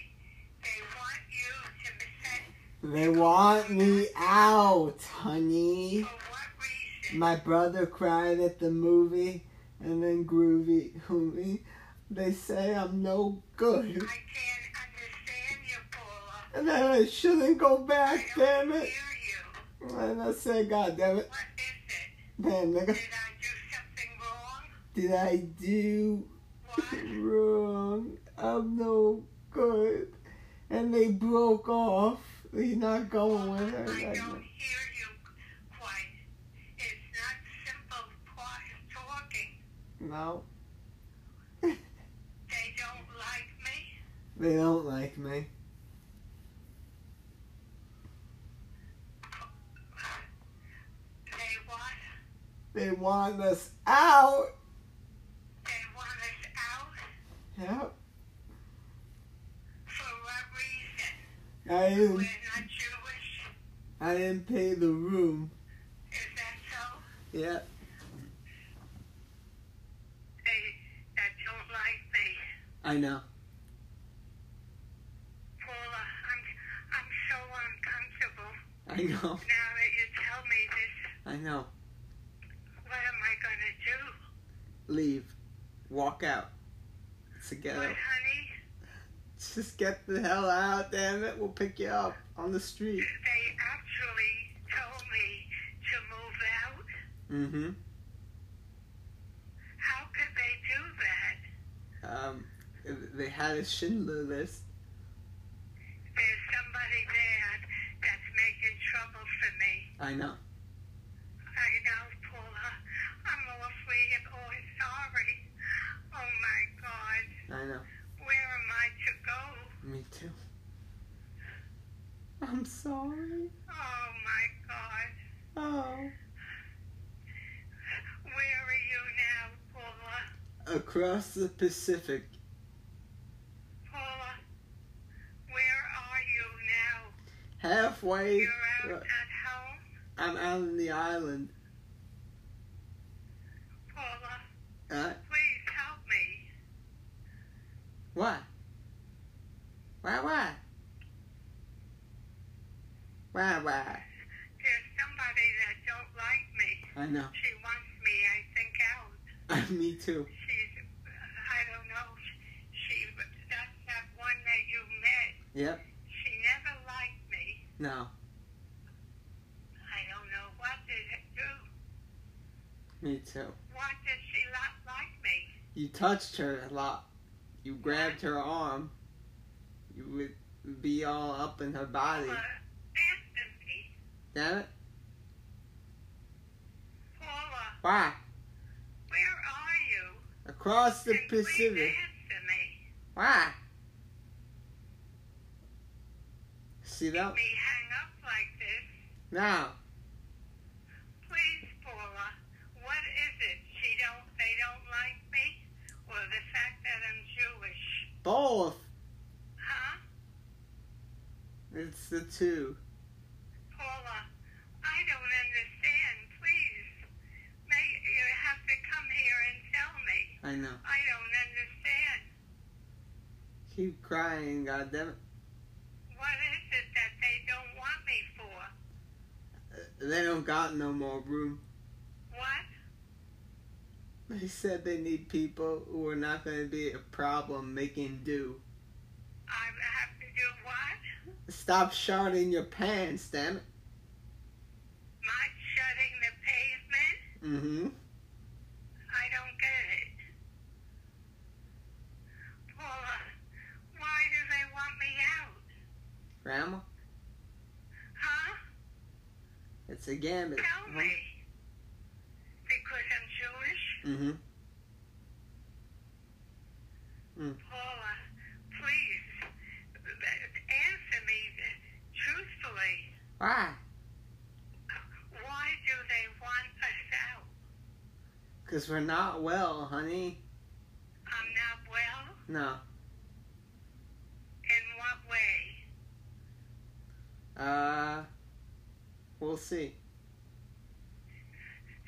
They want you to send They want me out, honey. For what reason? My brother cried at the movie, and then Groovy, homie, they say I'm no good. I can't understand you, Paula. And then I shouldn't go back, damn it. And I said, God damn it. What is it? Damn, nigga. Did I do something wrong? Did I do What? wrong? I'm no good. And they broke off. He's not going with her. I Like, don't hear you quite. It's not simple quiet talking. No, They don't like me. they don't like me. They what? They want us out. They want us out? Yep. For what reason? I We're didn't, Jewish. I didn't pay the room. Is that so? Yeah. They that don't like me. I know. Paula, I'm I'm so uncomfortable. I know. Now that you tell me this, I know. what am I gonna do? Leave. Walk out. Together. What, honey? Just get the hell out, damn it. We'll pick you up on the street. They actually told me to move out. Mm-hmm. How could they do that? Um, they had a Schindler list. There's somebody there that's making trouble for me. I know. I know, Paula. I'm awfully oh, sorry. Oh my God. I know. Where am I to go? Me too. I'm sorry. Oh my God. Oh. Where are you now, Paula? Across the Pacific. Paula, where are you now? Halfway. You're out at home? I'm out on the island. Paula, Uh, please help me. what? Why, why? Why, why? There's somebody that don't like me. I know. She wants me, I think, out. Me too. She's, I don't know, she, that's that one that you met. Yep. She never liked me. No. I don't know what did it do. Me too. Why did she not like me? You touched her a lot. You grabbed her arm. You would be all up in her body. Paula, answer me. Damn it. Paula. Why? Where are you? Across the Pacific. me. Why? See that? Me hang up like this. Now, Please, Paula. What is it? She don't. They don't like me, or the fact that I'm Jewish? both. Huh? It's the two. Paula, I don't understand. Please, may you have to come here and tell me. I know. I don't understand. Keep crying, goddammit. What is it that they don't want me for? They don't got no more room. What? They said they need people who are not going to be a problem making do. I have to do what? Stop shouting your pants, damn it. Not shutting the pavement? Mm-hmm. I don't get it. Paula, why do they want me out? Grandma, Huh? It's a gambit. Tell me. Because I'm Jewish? Mm-hmm. Paula, please, answer me truthfully. Why? Why do they want us out? Because we're not well, honey. I'm not well? No. In what way? Uh, we'll see.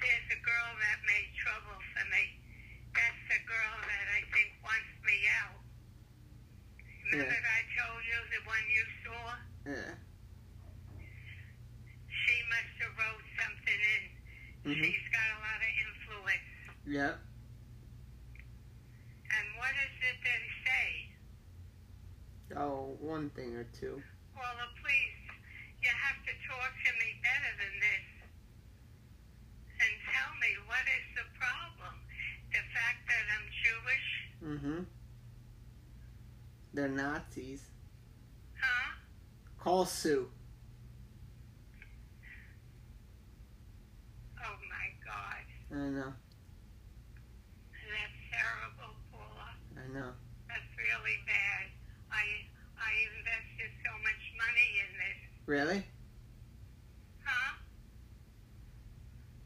There's a girl that made trouble for me. That's the girl that I think wants me out. Remember Yeah. I told you the one you saw? Yeah. She must have wrote something in. Mm-hmm. She's got a lot of influence. Yep. And what is it they say? Oh, one thing or two. Paula, please, you have to talk to me better than this. And tell me, what is the problem? The fact that I'm Jewish? Mm-hmm. They're Nazis. Huh? Call Sue. Oh my God. I know. That's terrible, Paula. I know. That's really bad. I I invested so much money in this. Really? Huh?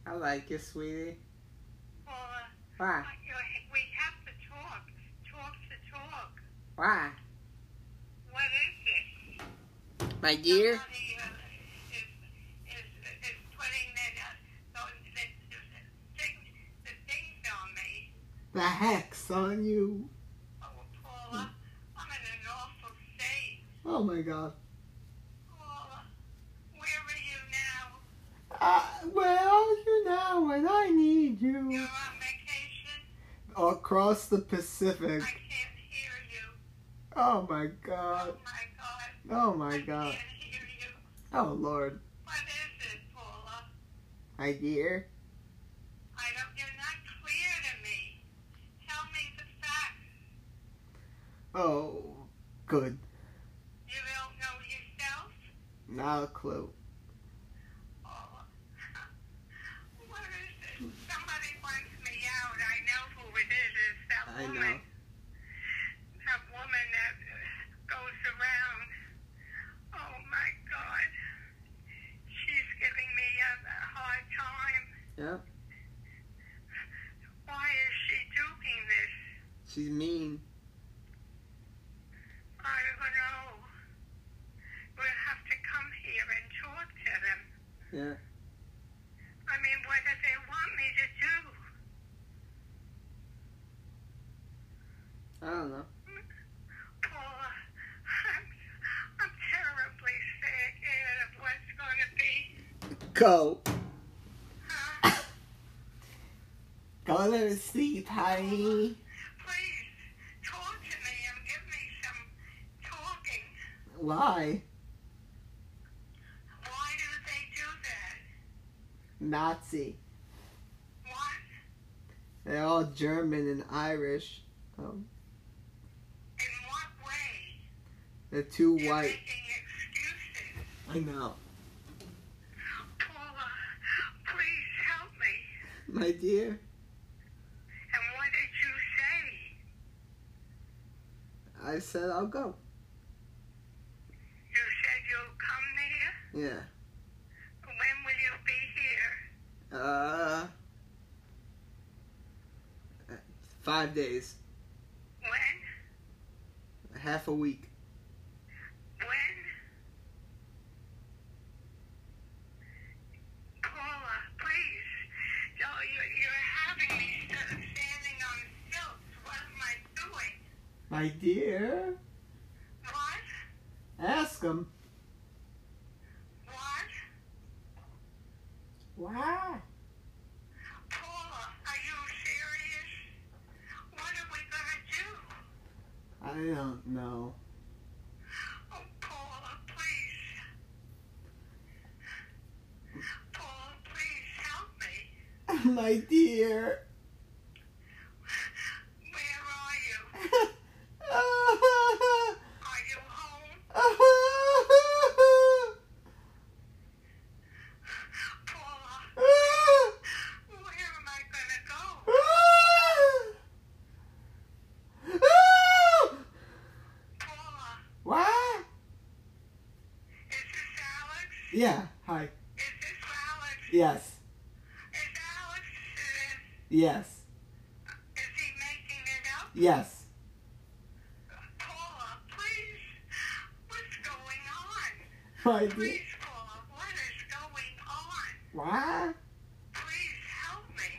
I like you, sweetie. Paula, Why? I- you- we have to talk. Talk to talk. Why? What is it? My dear? Somebody is, is, is putting the, hex on you. Oh, Paula, I'm in an awful state. Oh my god. Paula, where are you now? Uh, where are you now when I need you. You're on vacation? Across the Pacific. I can't hear you. Oh my Oh god. my God. Oh my god. Oh can't hear you. Oh lord. What is it, Paula? My dear. I don't, you're not clear to me. Tell me the facts. Oh, good. You don't know yourself? Not a clue. Oh. What is it? Somebody wants me out. I know who it is. It's that I woman. know. That woman that uh, goes around. Oh my God. She's giving me a, a hard Yeah. Why is she doing this? She's mean. I don't know. We'll have to come here and talk to them. Yeah. I mean, what do they want me to do? I don't know. Paula, I'm, I'm terribly scared of what's going to be. Go. Huh? Go to sleep, honey. Please, talk to me and give me some talking. Why? Why do they do that? Nazi. What? They're all German and Irish. Um, In what way? they're too You're white. excuses. I know. Paula, please help me. My dear, And what did you say? I said I'll go. You said you'll come here? Yeah. When will you be here? Uh, five days, When? half a week. When? Paula, please. Yo, you're, you're having me st- standing on stilts. What am I doing? My dear, What? ask him. What? Why? Paula, are you serious? What are we gonna do? I don't know. Oh, Paula, please. Paula, please help me. My dear. Where are you? Are you home? Paula, where am I gonna go? Paula, What? is this Alex? Yeah. Hi. Is this Alex? Yes. Is Alex in? Yes. Is he making it up? Yes. Paula, please. What's going on? My dear. Please, Paula, what is going on? What? Please help me.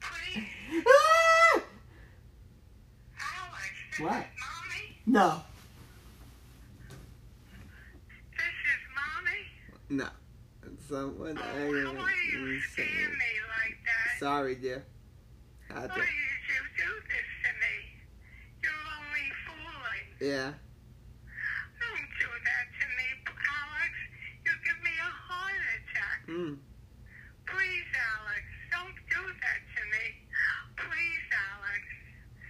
Please, Alex. This What? is mommy. no. This is mommy. No. Someone Oh, how aggravated are you me scare saying- me like that? Sorry, dear. Had Why to. did you do this to me? You're only fooling. Yeah. Don't do that to me, Alex. You give me a heart attack. Mm. Please, Alex, don't do that to me. Please, Alex.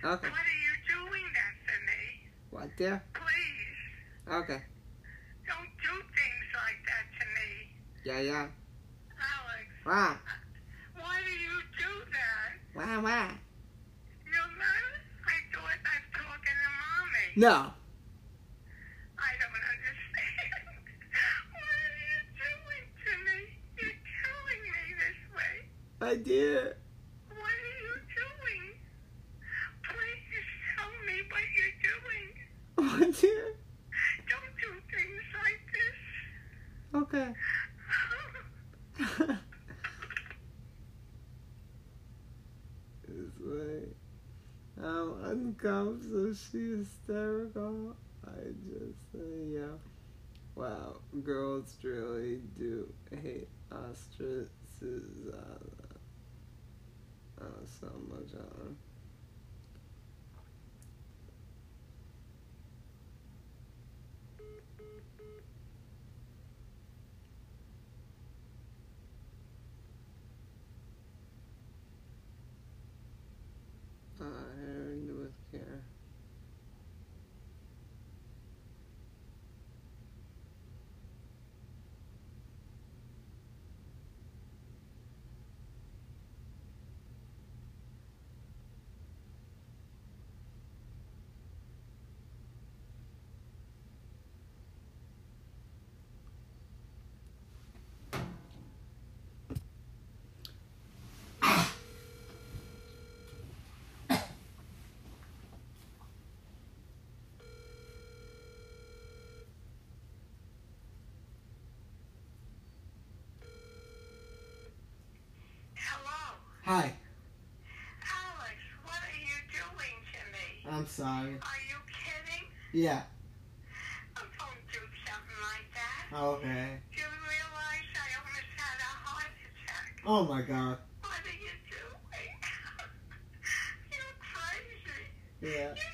Okay. What are you doing that to me? What, dear? Please, Okay. don't do things like that to me. Yeah, yeah. Alex, Why? why do you do that? Why, why? You're not, I thought I'm talking to mommy. No. I don't understand. what are you doing to me? You're killing me this way. did. What are you doing? Please tell me what you're doing. What, dear? Don't do things like this. Okay. this way. I'm uncomfortable. She's hysterical. I just say, yeah. Wow, girls really do hate ostriches. Oh, so much on. Uh, Harry with care. Hello? Hi. Alex, what are you doing to me? I'm sorry. Are you kidding? Yeah. Oh, don't do something like that. Okay. Do you realize I almost had a heart attack? Oh my god. What are you doing? You're crazy. Yeah. You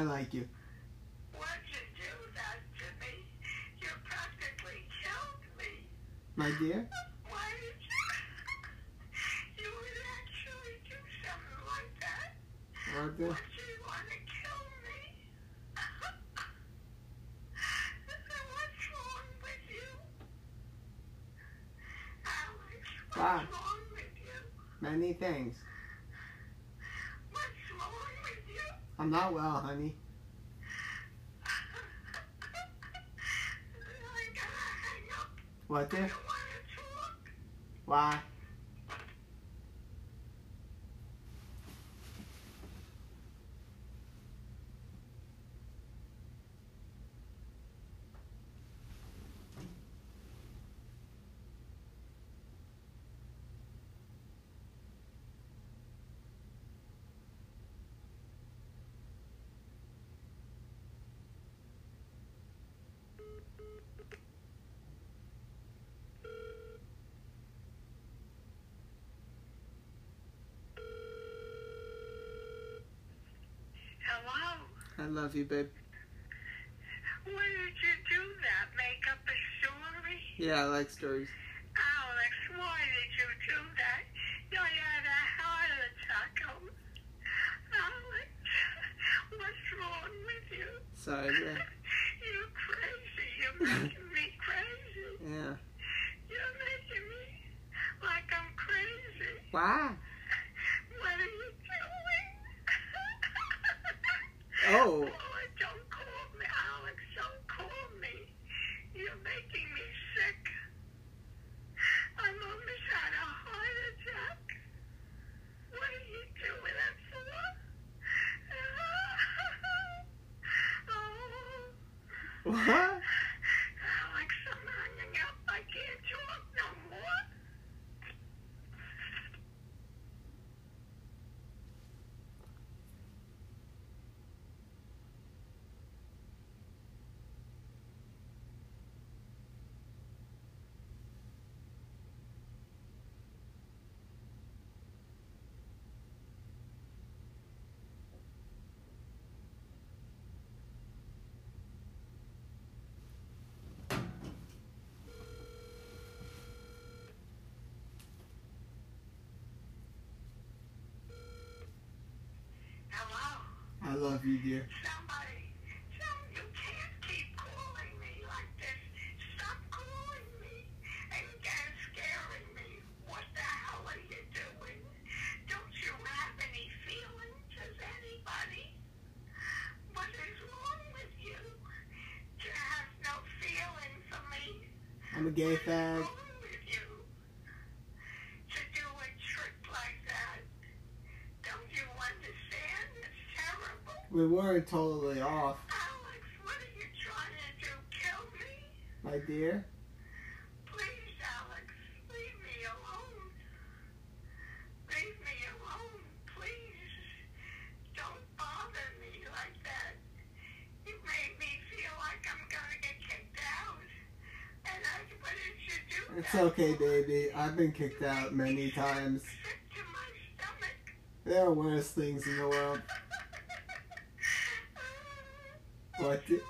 I like you. Why'd you do that to me? You practically killed me. My dear? Why did you? You would actually do something like that? What the? Would you want to kill me? What's wrong with you? Alex, what's Why? wrong with you? Many things. What's wrong with you? I'm not well, honey. Oh I gotta hang up. What I dear? don't want to talk. Why? Hello? I love you, babe. Oh, why did you do that? Make up a story? Yeah, I like stories. Alex, why did you do that? You had a heart attack. Oh, Alex, what's wrong with you? Sorry, babe. You're crazy. You're making me crazy. Yeah. You're making me like I'm crazy. Why? What are you doing? Oh. Paula, don't call me. Alex, don't call me. You're making me sick. I almost had a heart attack. What are you doing that for? oh. What? Alex, I'm hanging up. I can't talk no more. Hello? I love you, dear. Somebody, some, you can't keep calling me like this. Stop calling me and and scaring me. What the hell are you doing? Don't you have any feelings as anybody? What is wrong with you? To have no feeling for me? I'm a gay fag. wrong with you? To do a trick like that? Don't you understand? It's terrible. We weren't totally off, Alex, what are you trying to do? Kill me? my dear. Please, Alex, leave me alone. Leave me alone, please. Don't bother me like that. You made me feel like I'm gonna get kicked out. And I, what did you do? It's that okay, baby. I've been kicked out many times. Sick to my stomach. There are worse things in the world. What What's the- wrong?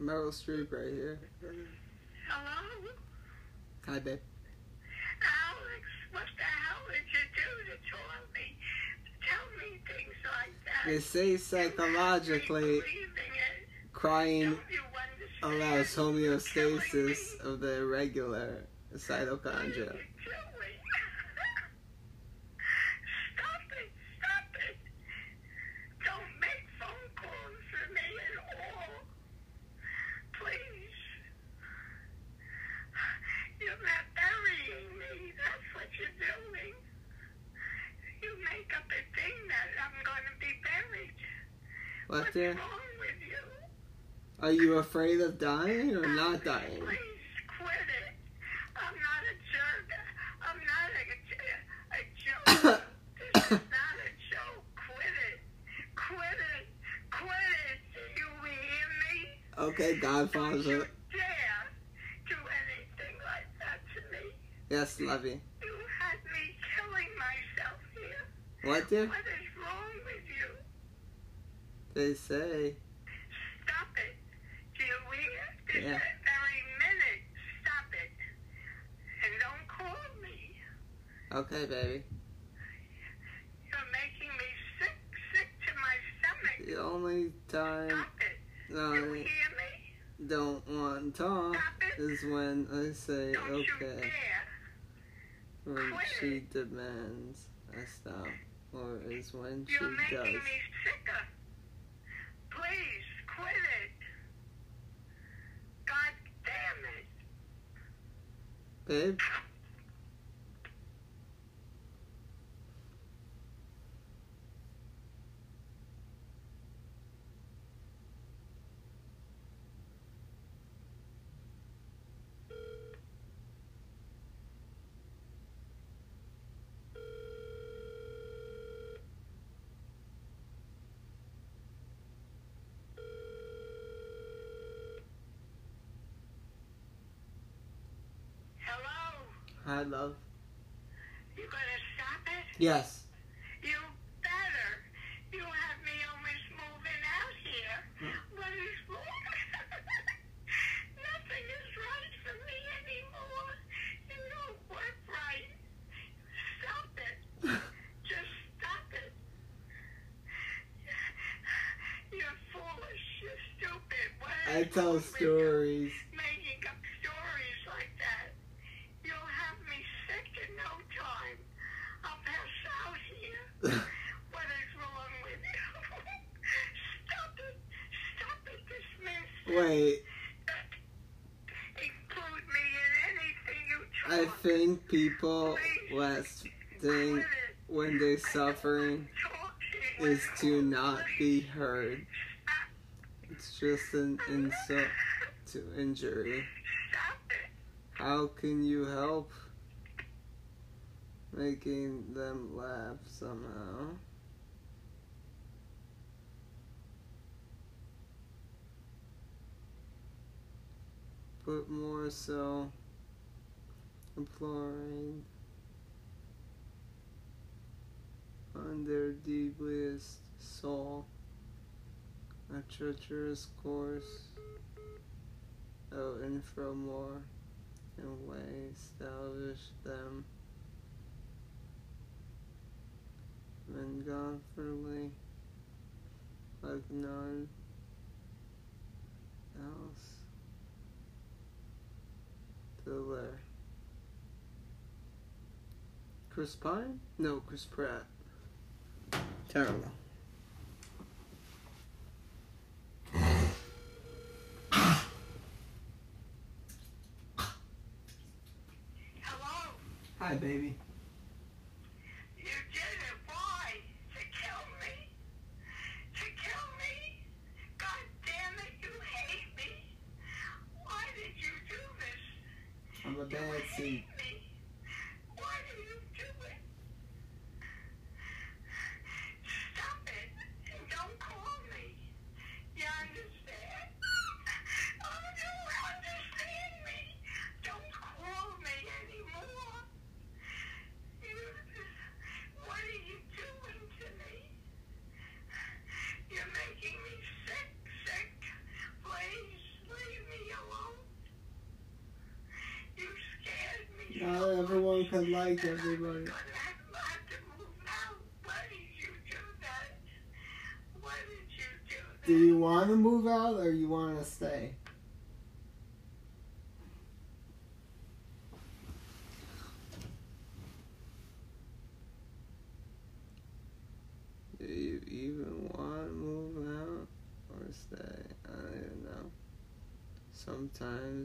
Meryl Streep right here. Hello? Hi, babe. Alex, what the hell like say psychologically crying allows homeostasis of the irregular What are mitochondria. you doing? Stop it! Stop it! Don't make phone calls for me at all. Please. You're not burying me. That's what you're doing. You make up a thing that I'm going to be buried. What What's dear? wrong with you? Are you afraid of dying or not dying? Please quit it. I'm not a jerk. I'm not a, a joke. this is not a joke. Quit it. I'm not a jerk. I'm not a j a joke. This is not a joke. Quit it. Quit it. Quit it. Do you hear me? Okay, Godfather. you dare do anything like that to me. Yes, Lovey. You had me killing myself here. What dear? What is wrong with you? They say. Stop it. Do you hear? This Yeah. very minute. Stop it. And don't call me. Okay, baby. You're making me sick, sick to my stomach. The only time Stop it. that You I hear me? don't want to talk is when I say Don't you okay. dare. When Quit she demands I stop. Or is when she You're making does. Babe? Hi, love. You gonna stop it? Yes. You better. You have me almost moving out here. Hmm. What is wrong? Nothing is right for me anymore. You don't work right. Stop it. Just stop it. You're foolish. You're stupid. What I tell stories. Making up stories like that. You'll have me sick in no time. I'll pass out here. What is wrong with you? Stop it. Stop it this minute. I think people last thing when they're suffering is to not be heard. It's just an insult to injury. How can you help making them laugh somehow? But more so, imploring on their deepest soul. A treacherous course out and from more and way establish them. And godfully like none else to there. Chris Pine? No, Chris Pratt. Terrible. Hello? Hi, baby. You did it. Why? To kill me? To kill me? God damn it, you hate me. Why did you do this? I'm a like everybody. Do you want to move out or you want to stay?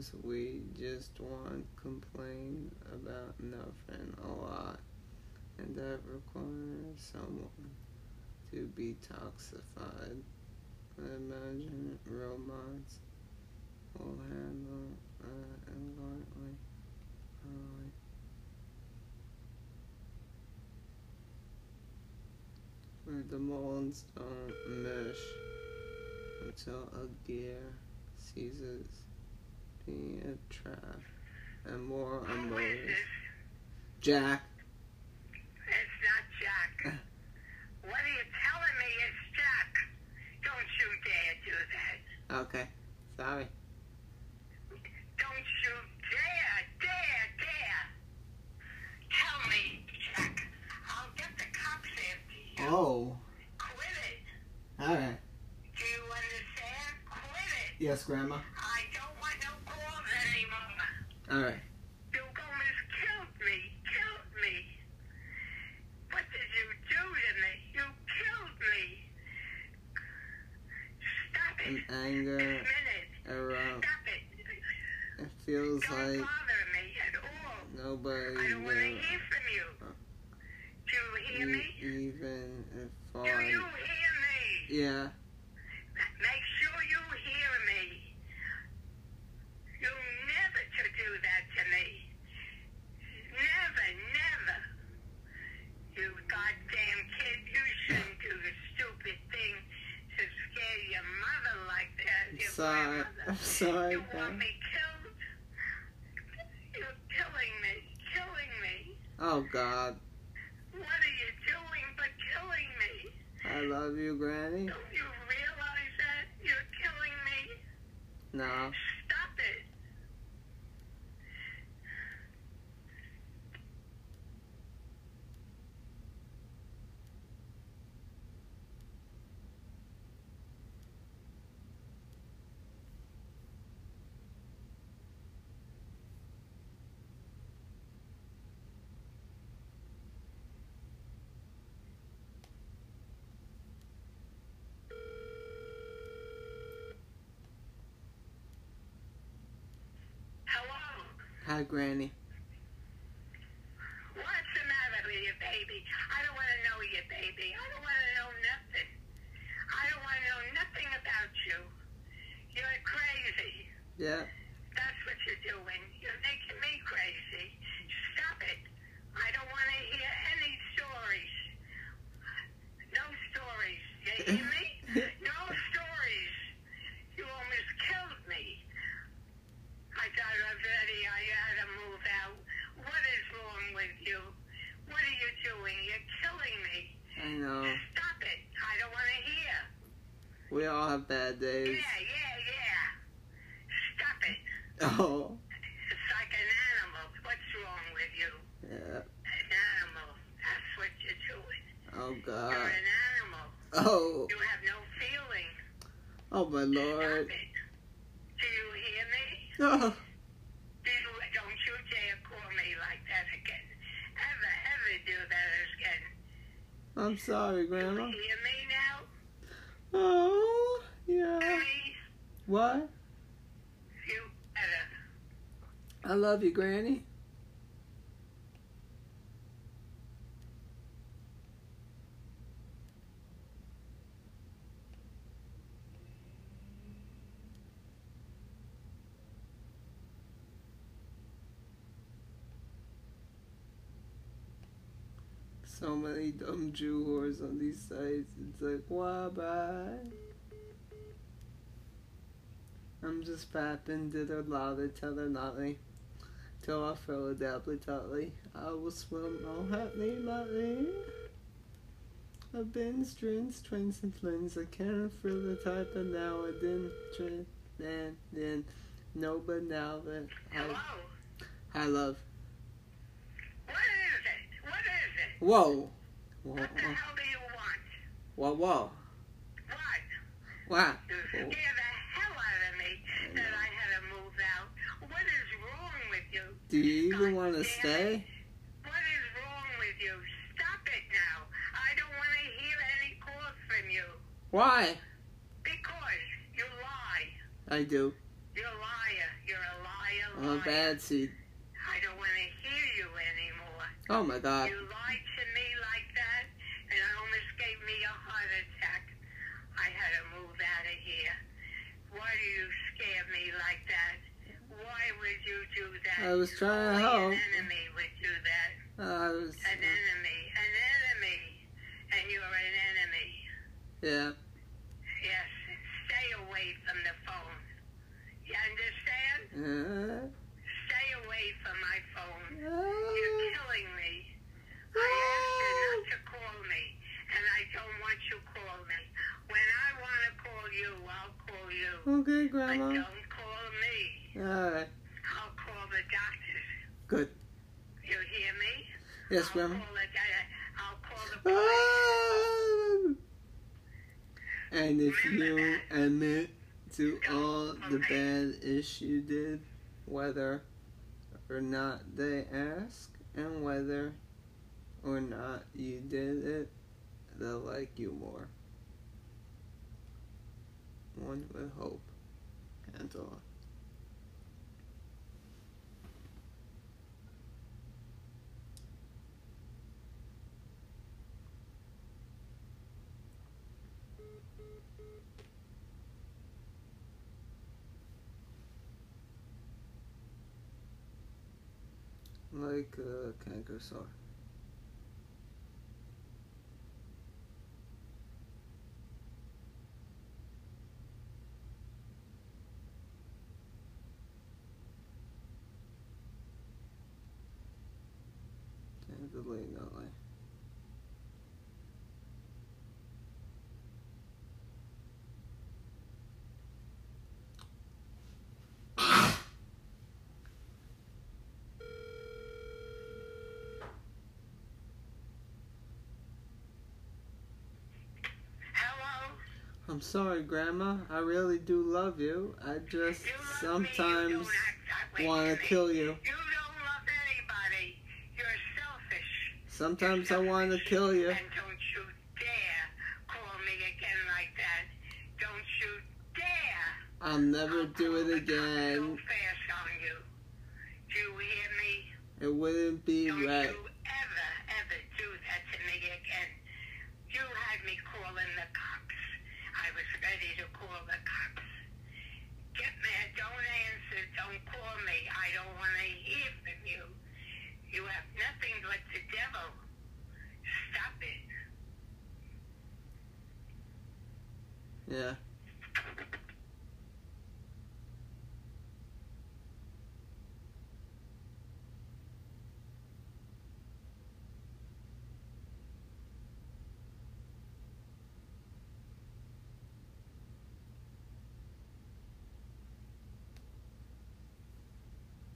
Sometimes we just want complain about nothing a lot, and that requires someone to be toxified. I imagine robots will handle environmentally. poorly. Where the molds don't mesh until a gear ceases being a trap and more Who is unmotivated. this? Jack, It's not Jack. Uh. What are you telling me? It's Jack. Don't you dare do that. okay, sorry. Don't you dare, dare, dare. Tell me, Jack. I'll get the cops after you. Oh, Quit it. alright. Do you understand? Quit it. Yes, Grandma. I don't want no calls anymore. Alright. You almost killed me. Killed me. What did you do to me? You killed me. Stop it. In This anger, minute. around. Stop it. It feels Don't like bother me at all. nobody I don't want to will hear from you. Do you hear e- me? even if Do I. you hear me? Yeah, Make sure you hear me. You never to do that to me. Never, never. You goddamn kid, you shouldn't do the stupid thing to scare your mother like that. I'm Your sorry. grandmother. I'm sorry, You want Grandma. me killed? You're killing me, killing me. Oh God, What are you doing but killing me? I love you, Granny. Don't you realize that? You're killing me. No, Stop it. Hello? Hi, Granny. What's the matter with you, baby? I don't want to know you, baby. I don't want to know nothing. I don't want to know nothing about you. You're crazy. Yeah, That's what you're doing. You're making me crazy. Stop it. I don't want to hear any stories. No stories. You hear me? No stories. You almost killed me. I thought already I had to move out. What is wrong with you? What are you doing? You're killing me. I know. Stop it. I don't want to hear. Bad Yeah, days. yeah, yeah. Stop it. Oh, It's like an animal. What's wrong with you? yeah. An animal. That's what you're doing. Oh You're God. an animal. Oh, You have no feeling. oh my Lord. Stop it. Do you hear me? Oh, Do you, don't you dare call me like that again. Ever, ever do that again. I'm sorry, You Grandma. hear me now? Oh, yeah. What? you better. I love you, Granny. So many dumb Jew whores on these sites. It's like, why bye? I'm just fapping, dither louder, tether notly. Till I feel a dabbly totly. I will swim all happily, lightly. I've been strings, trains, and flings. I can't feel the type, and now I didn't train. Then, then, no, but now that Hello? I, I love. What is it? What is it? Whoa, whoa, What the hell do you want? whoa, whoa. What? Wow. You scare the hell out of me that I had to move out. What is wrong with you? Do you even God want to stay? What is wrong with you? Stop it now. I don't want to hear any calls from you. Why? Because you lie. I do. You're a liar. You're a liar, I'm a bad seed. I don't want to hear you anymore. Oh my god. You lied to me like that, and it almost gave me a heart attack. I had to move out of here. Why do you scare me like that? Why would you do that? I was trying to help. An enemy would do that. I was. An enemy. An enemy. And you're an enemy. Yeah. Yes. Stay away from the phone. You understand? Uh, Stay away from my phone. You're uh, killing me. I asked you not to call me, and I don't want you to call me. When I want to call you, I'll call you. okay, But Grandma. don't call me. Alright. I'll call the doctors. Good. You hear me? Yes, I'll Grandma. Call the, I'll call the police. Ah! And if you admit to all the bad ish you did, whether or not they ask, and whether or not you did it, they'll like you more. One would hope. and Angela. Like a canker I'm sorry, Grandma. I really do love you. I just You love me, you sometimes don't act that way want to kill you. You don't love anybody. You're selfish. Sometimes I want to kill you. And don't you dare call me again like that. Don't you dare. I'll never I'll do it again. So fast on you. Do you hear me? It wouldn't be Don't right. you ever, ever do that to me again. You had me calling the cops. I was ready to call the cops. Get mad, don't answer, don't call me. I don't want to hear from you. You have nothing but the devil. Stop it. Yeah.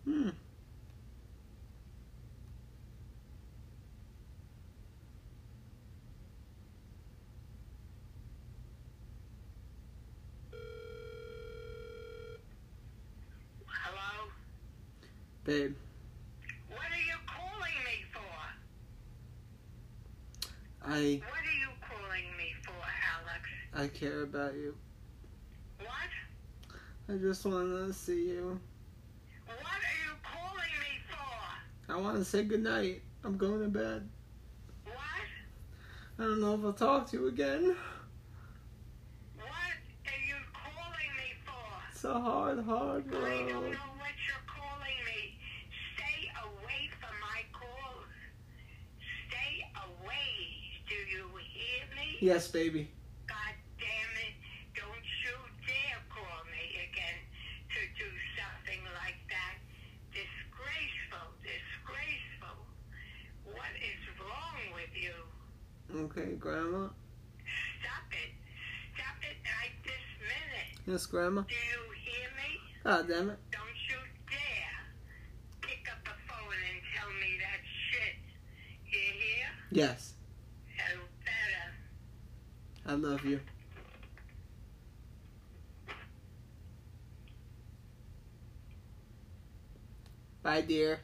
Hmm. Hello? Babe, What are you calling me for? I What are you calling me for, Alex? I care about you. What? I just want to see you. What are you calling me for? I want to say goodnight. I'm going to bed. What? I don't know if I'll talk to you again. What are you calling me for? It's a hard, hard I don't road. know what you're calling me. Stay away from my calls. Stay away. Do you hear me? Yes, baby. God damn it. Don't you dare call me again to do something like that. Disgraceful. Disgraceful. What is wrong with you? Okay, Grandma. Stop it. Stop it right this minute. Yes, Grandma. Do you hear me? God damn it. Don't you dare pick up the phone and tell me that shit. You hear? Yes. I love you. Bye, dear.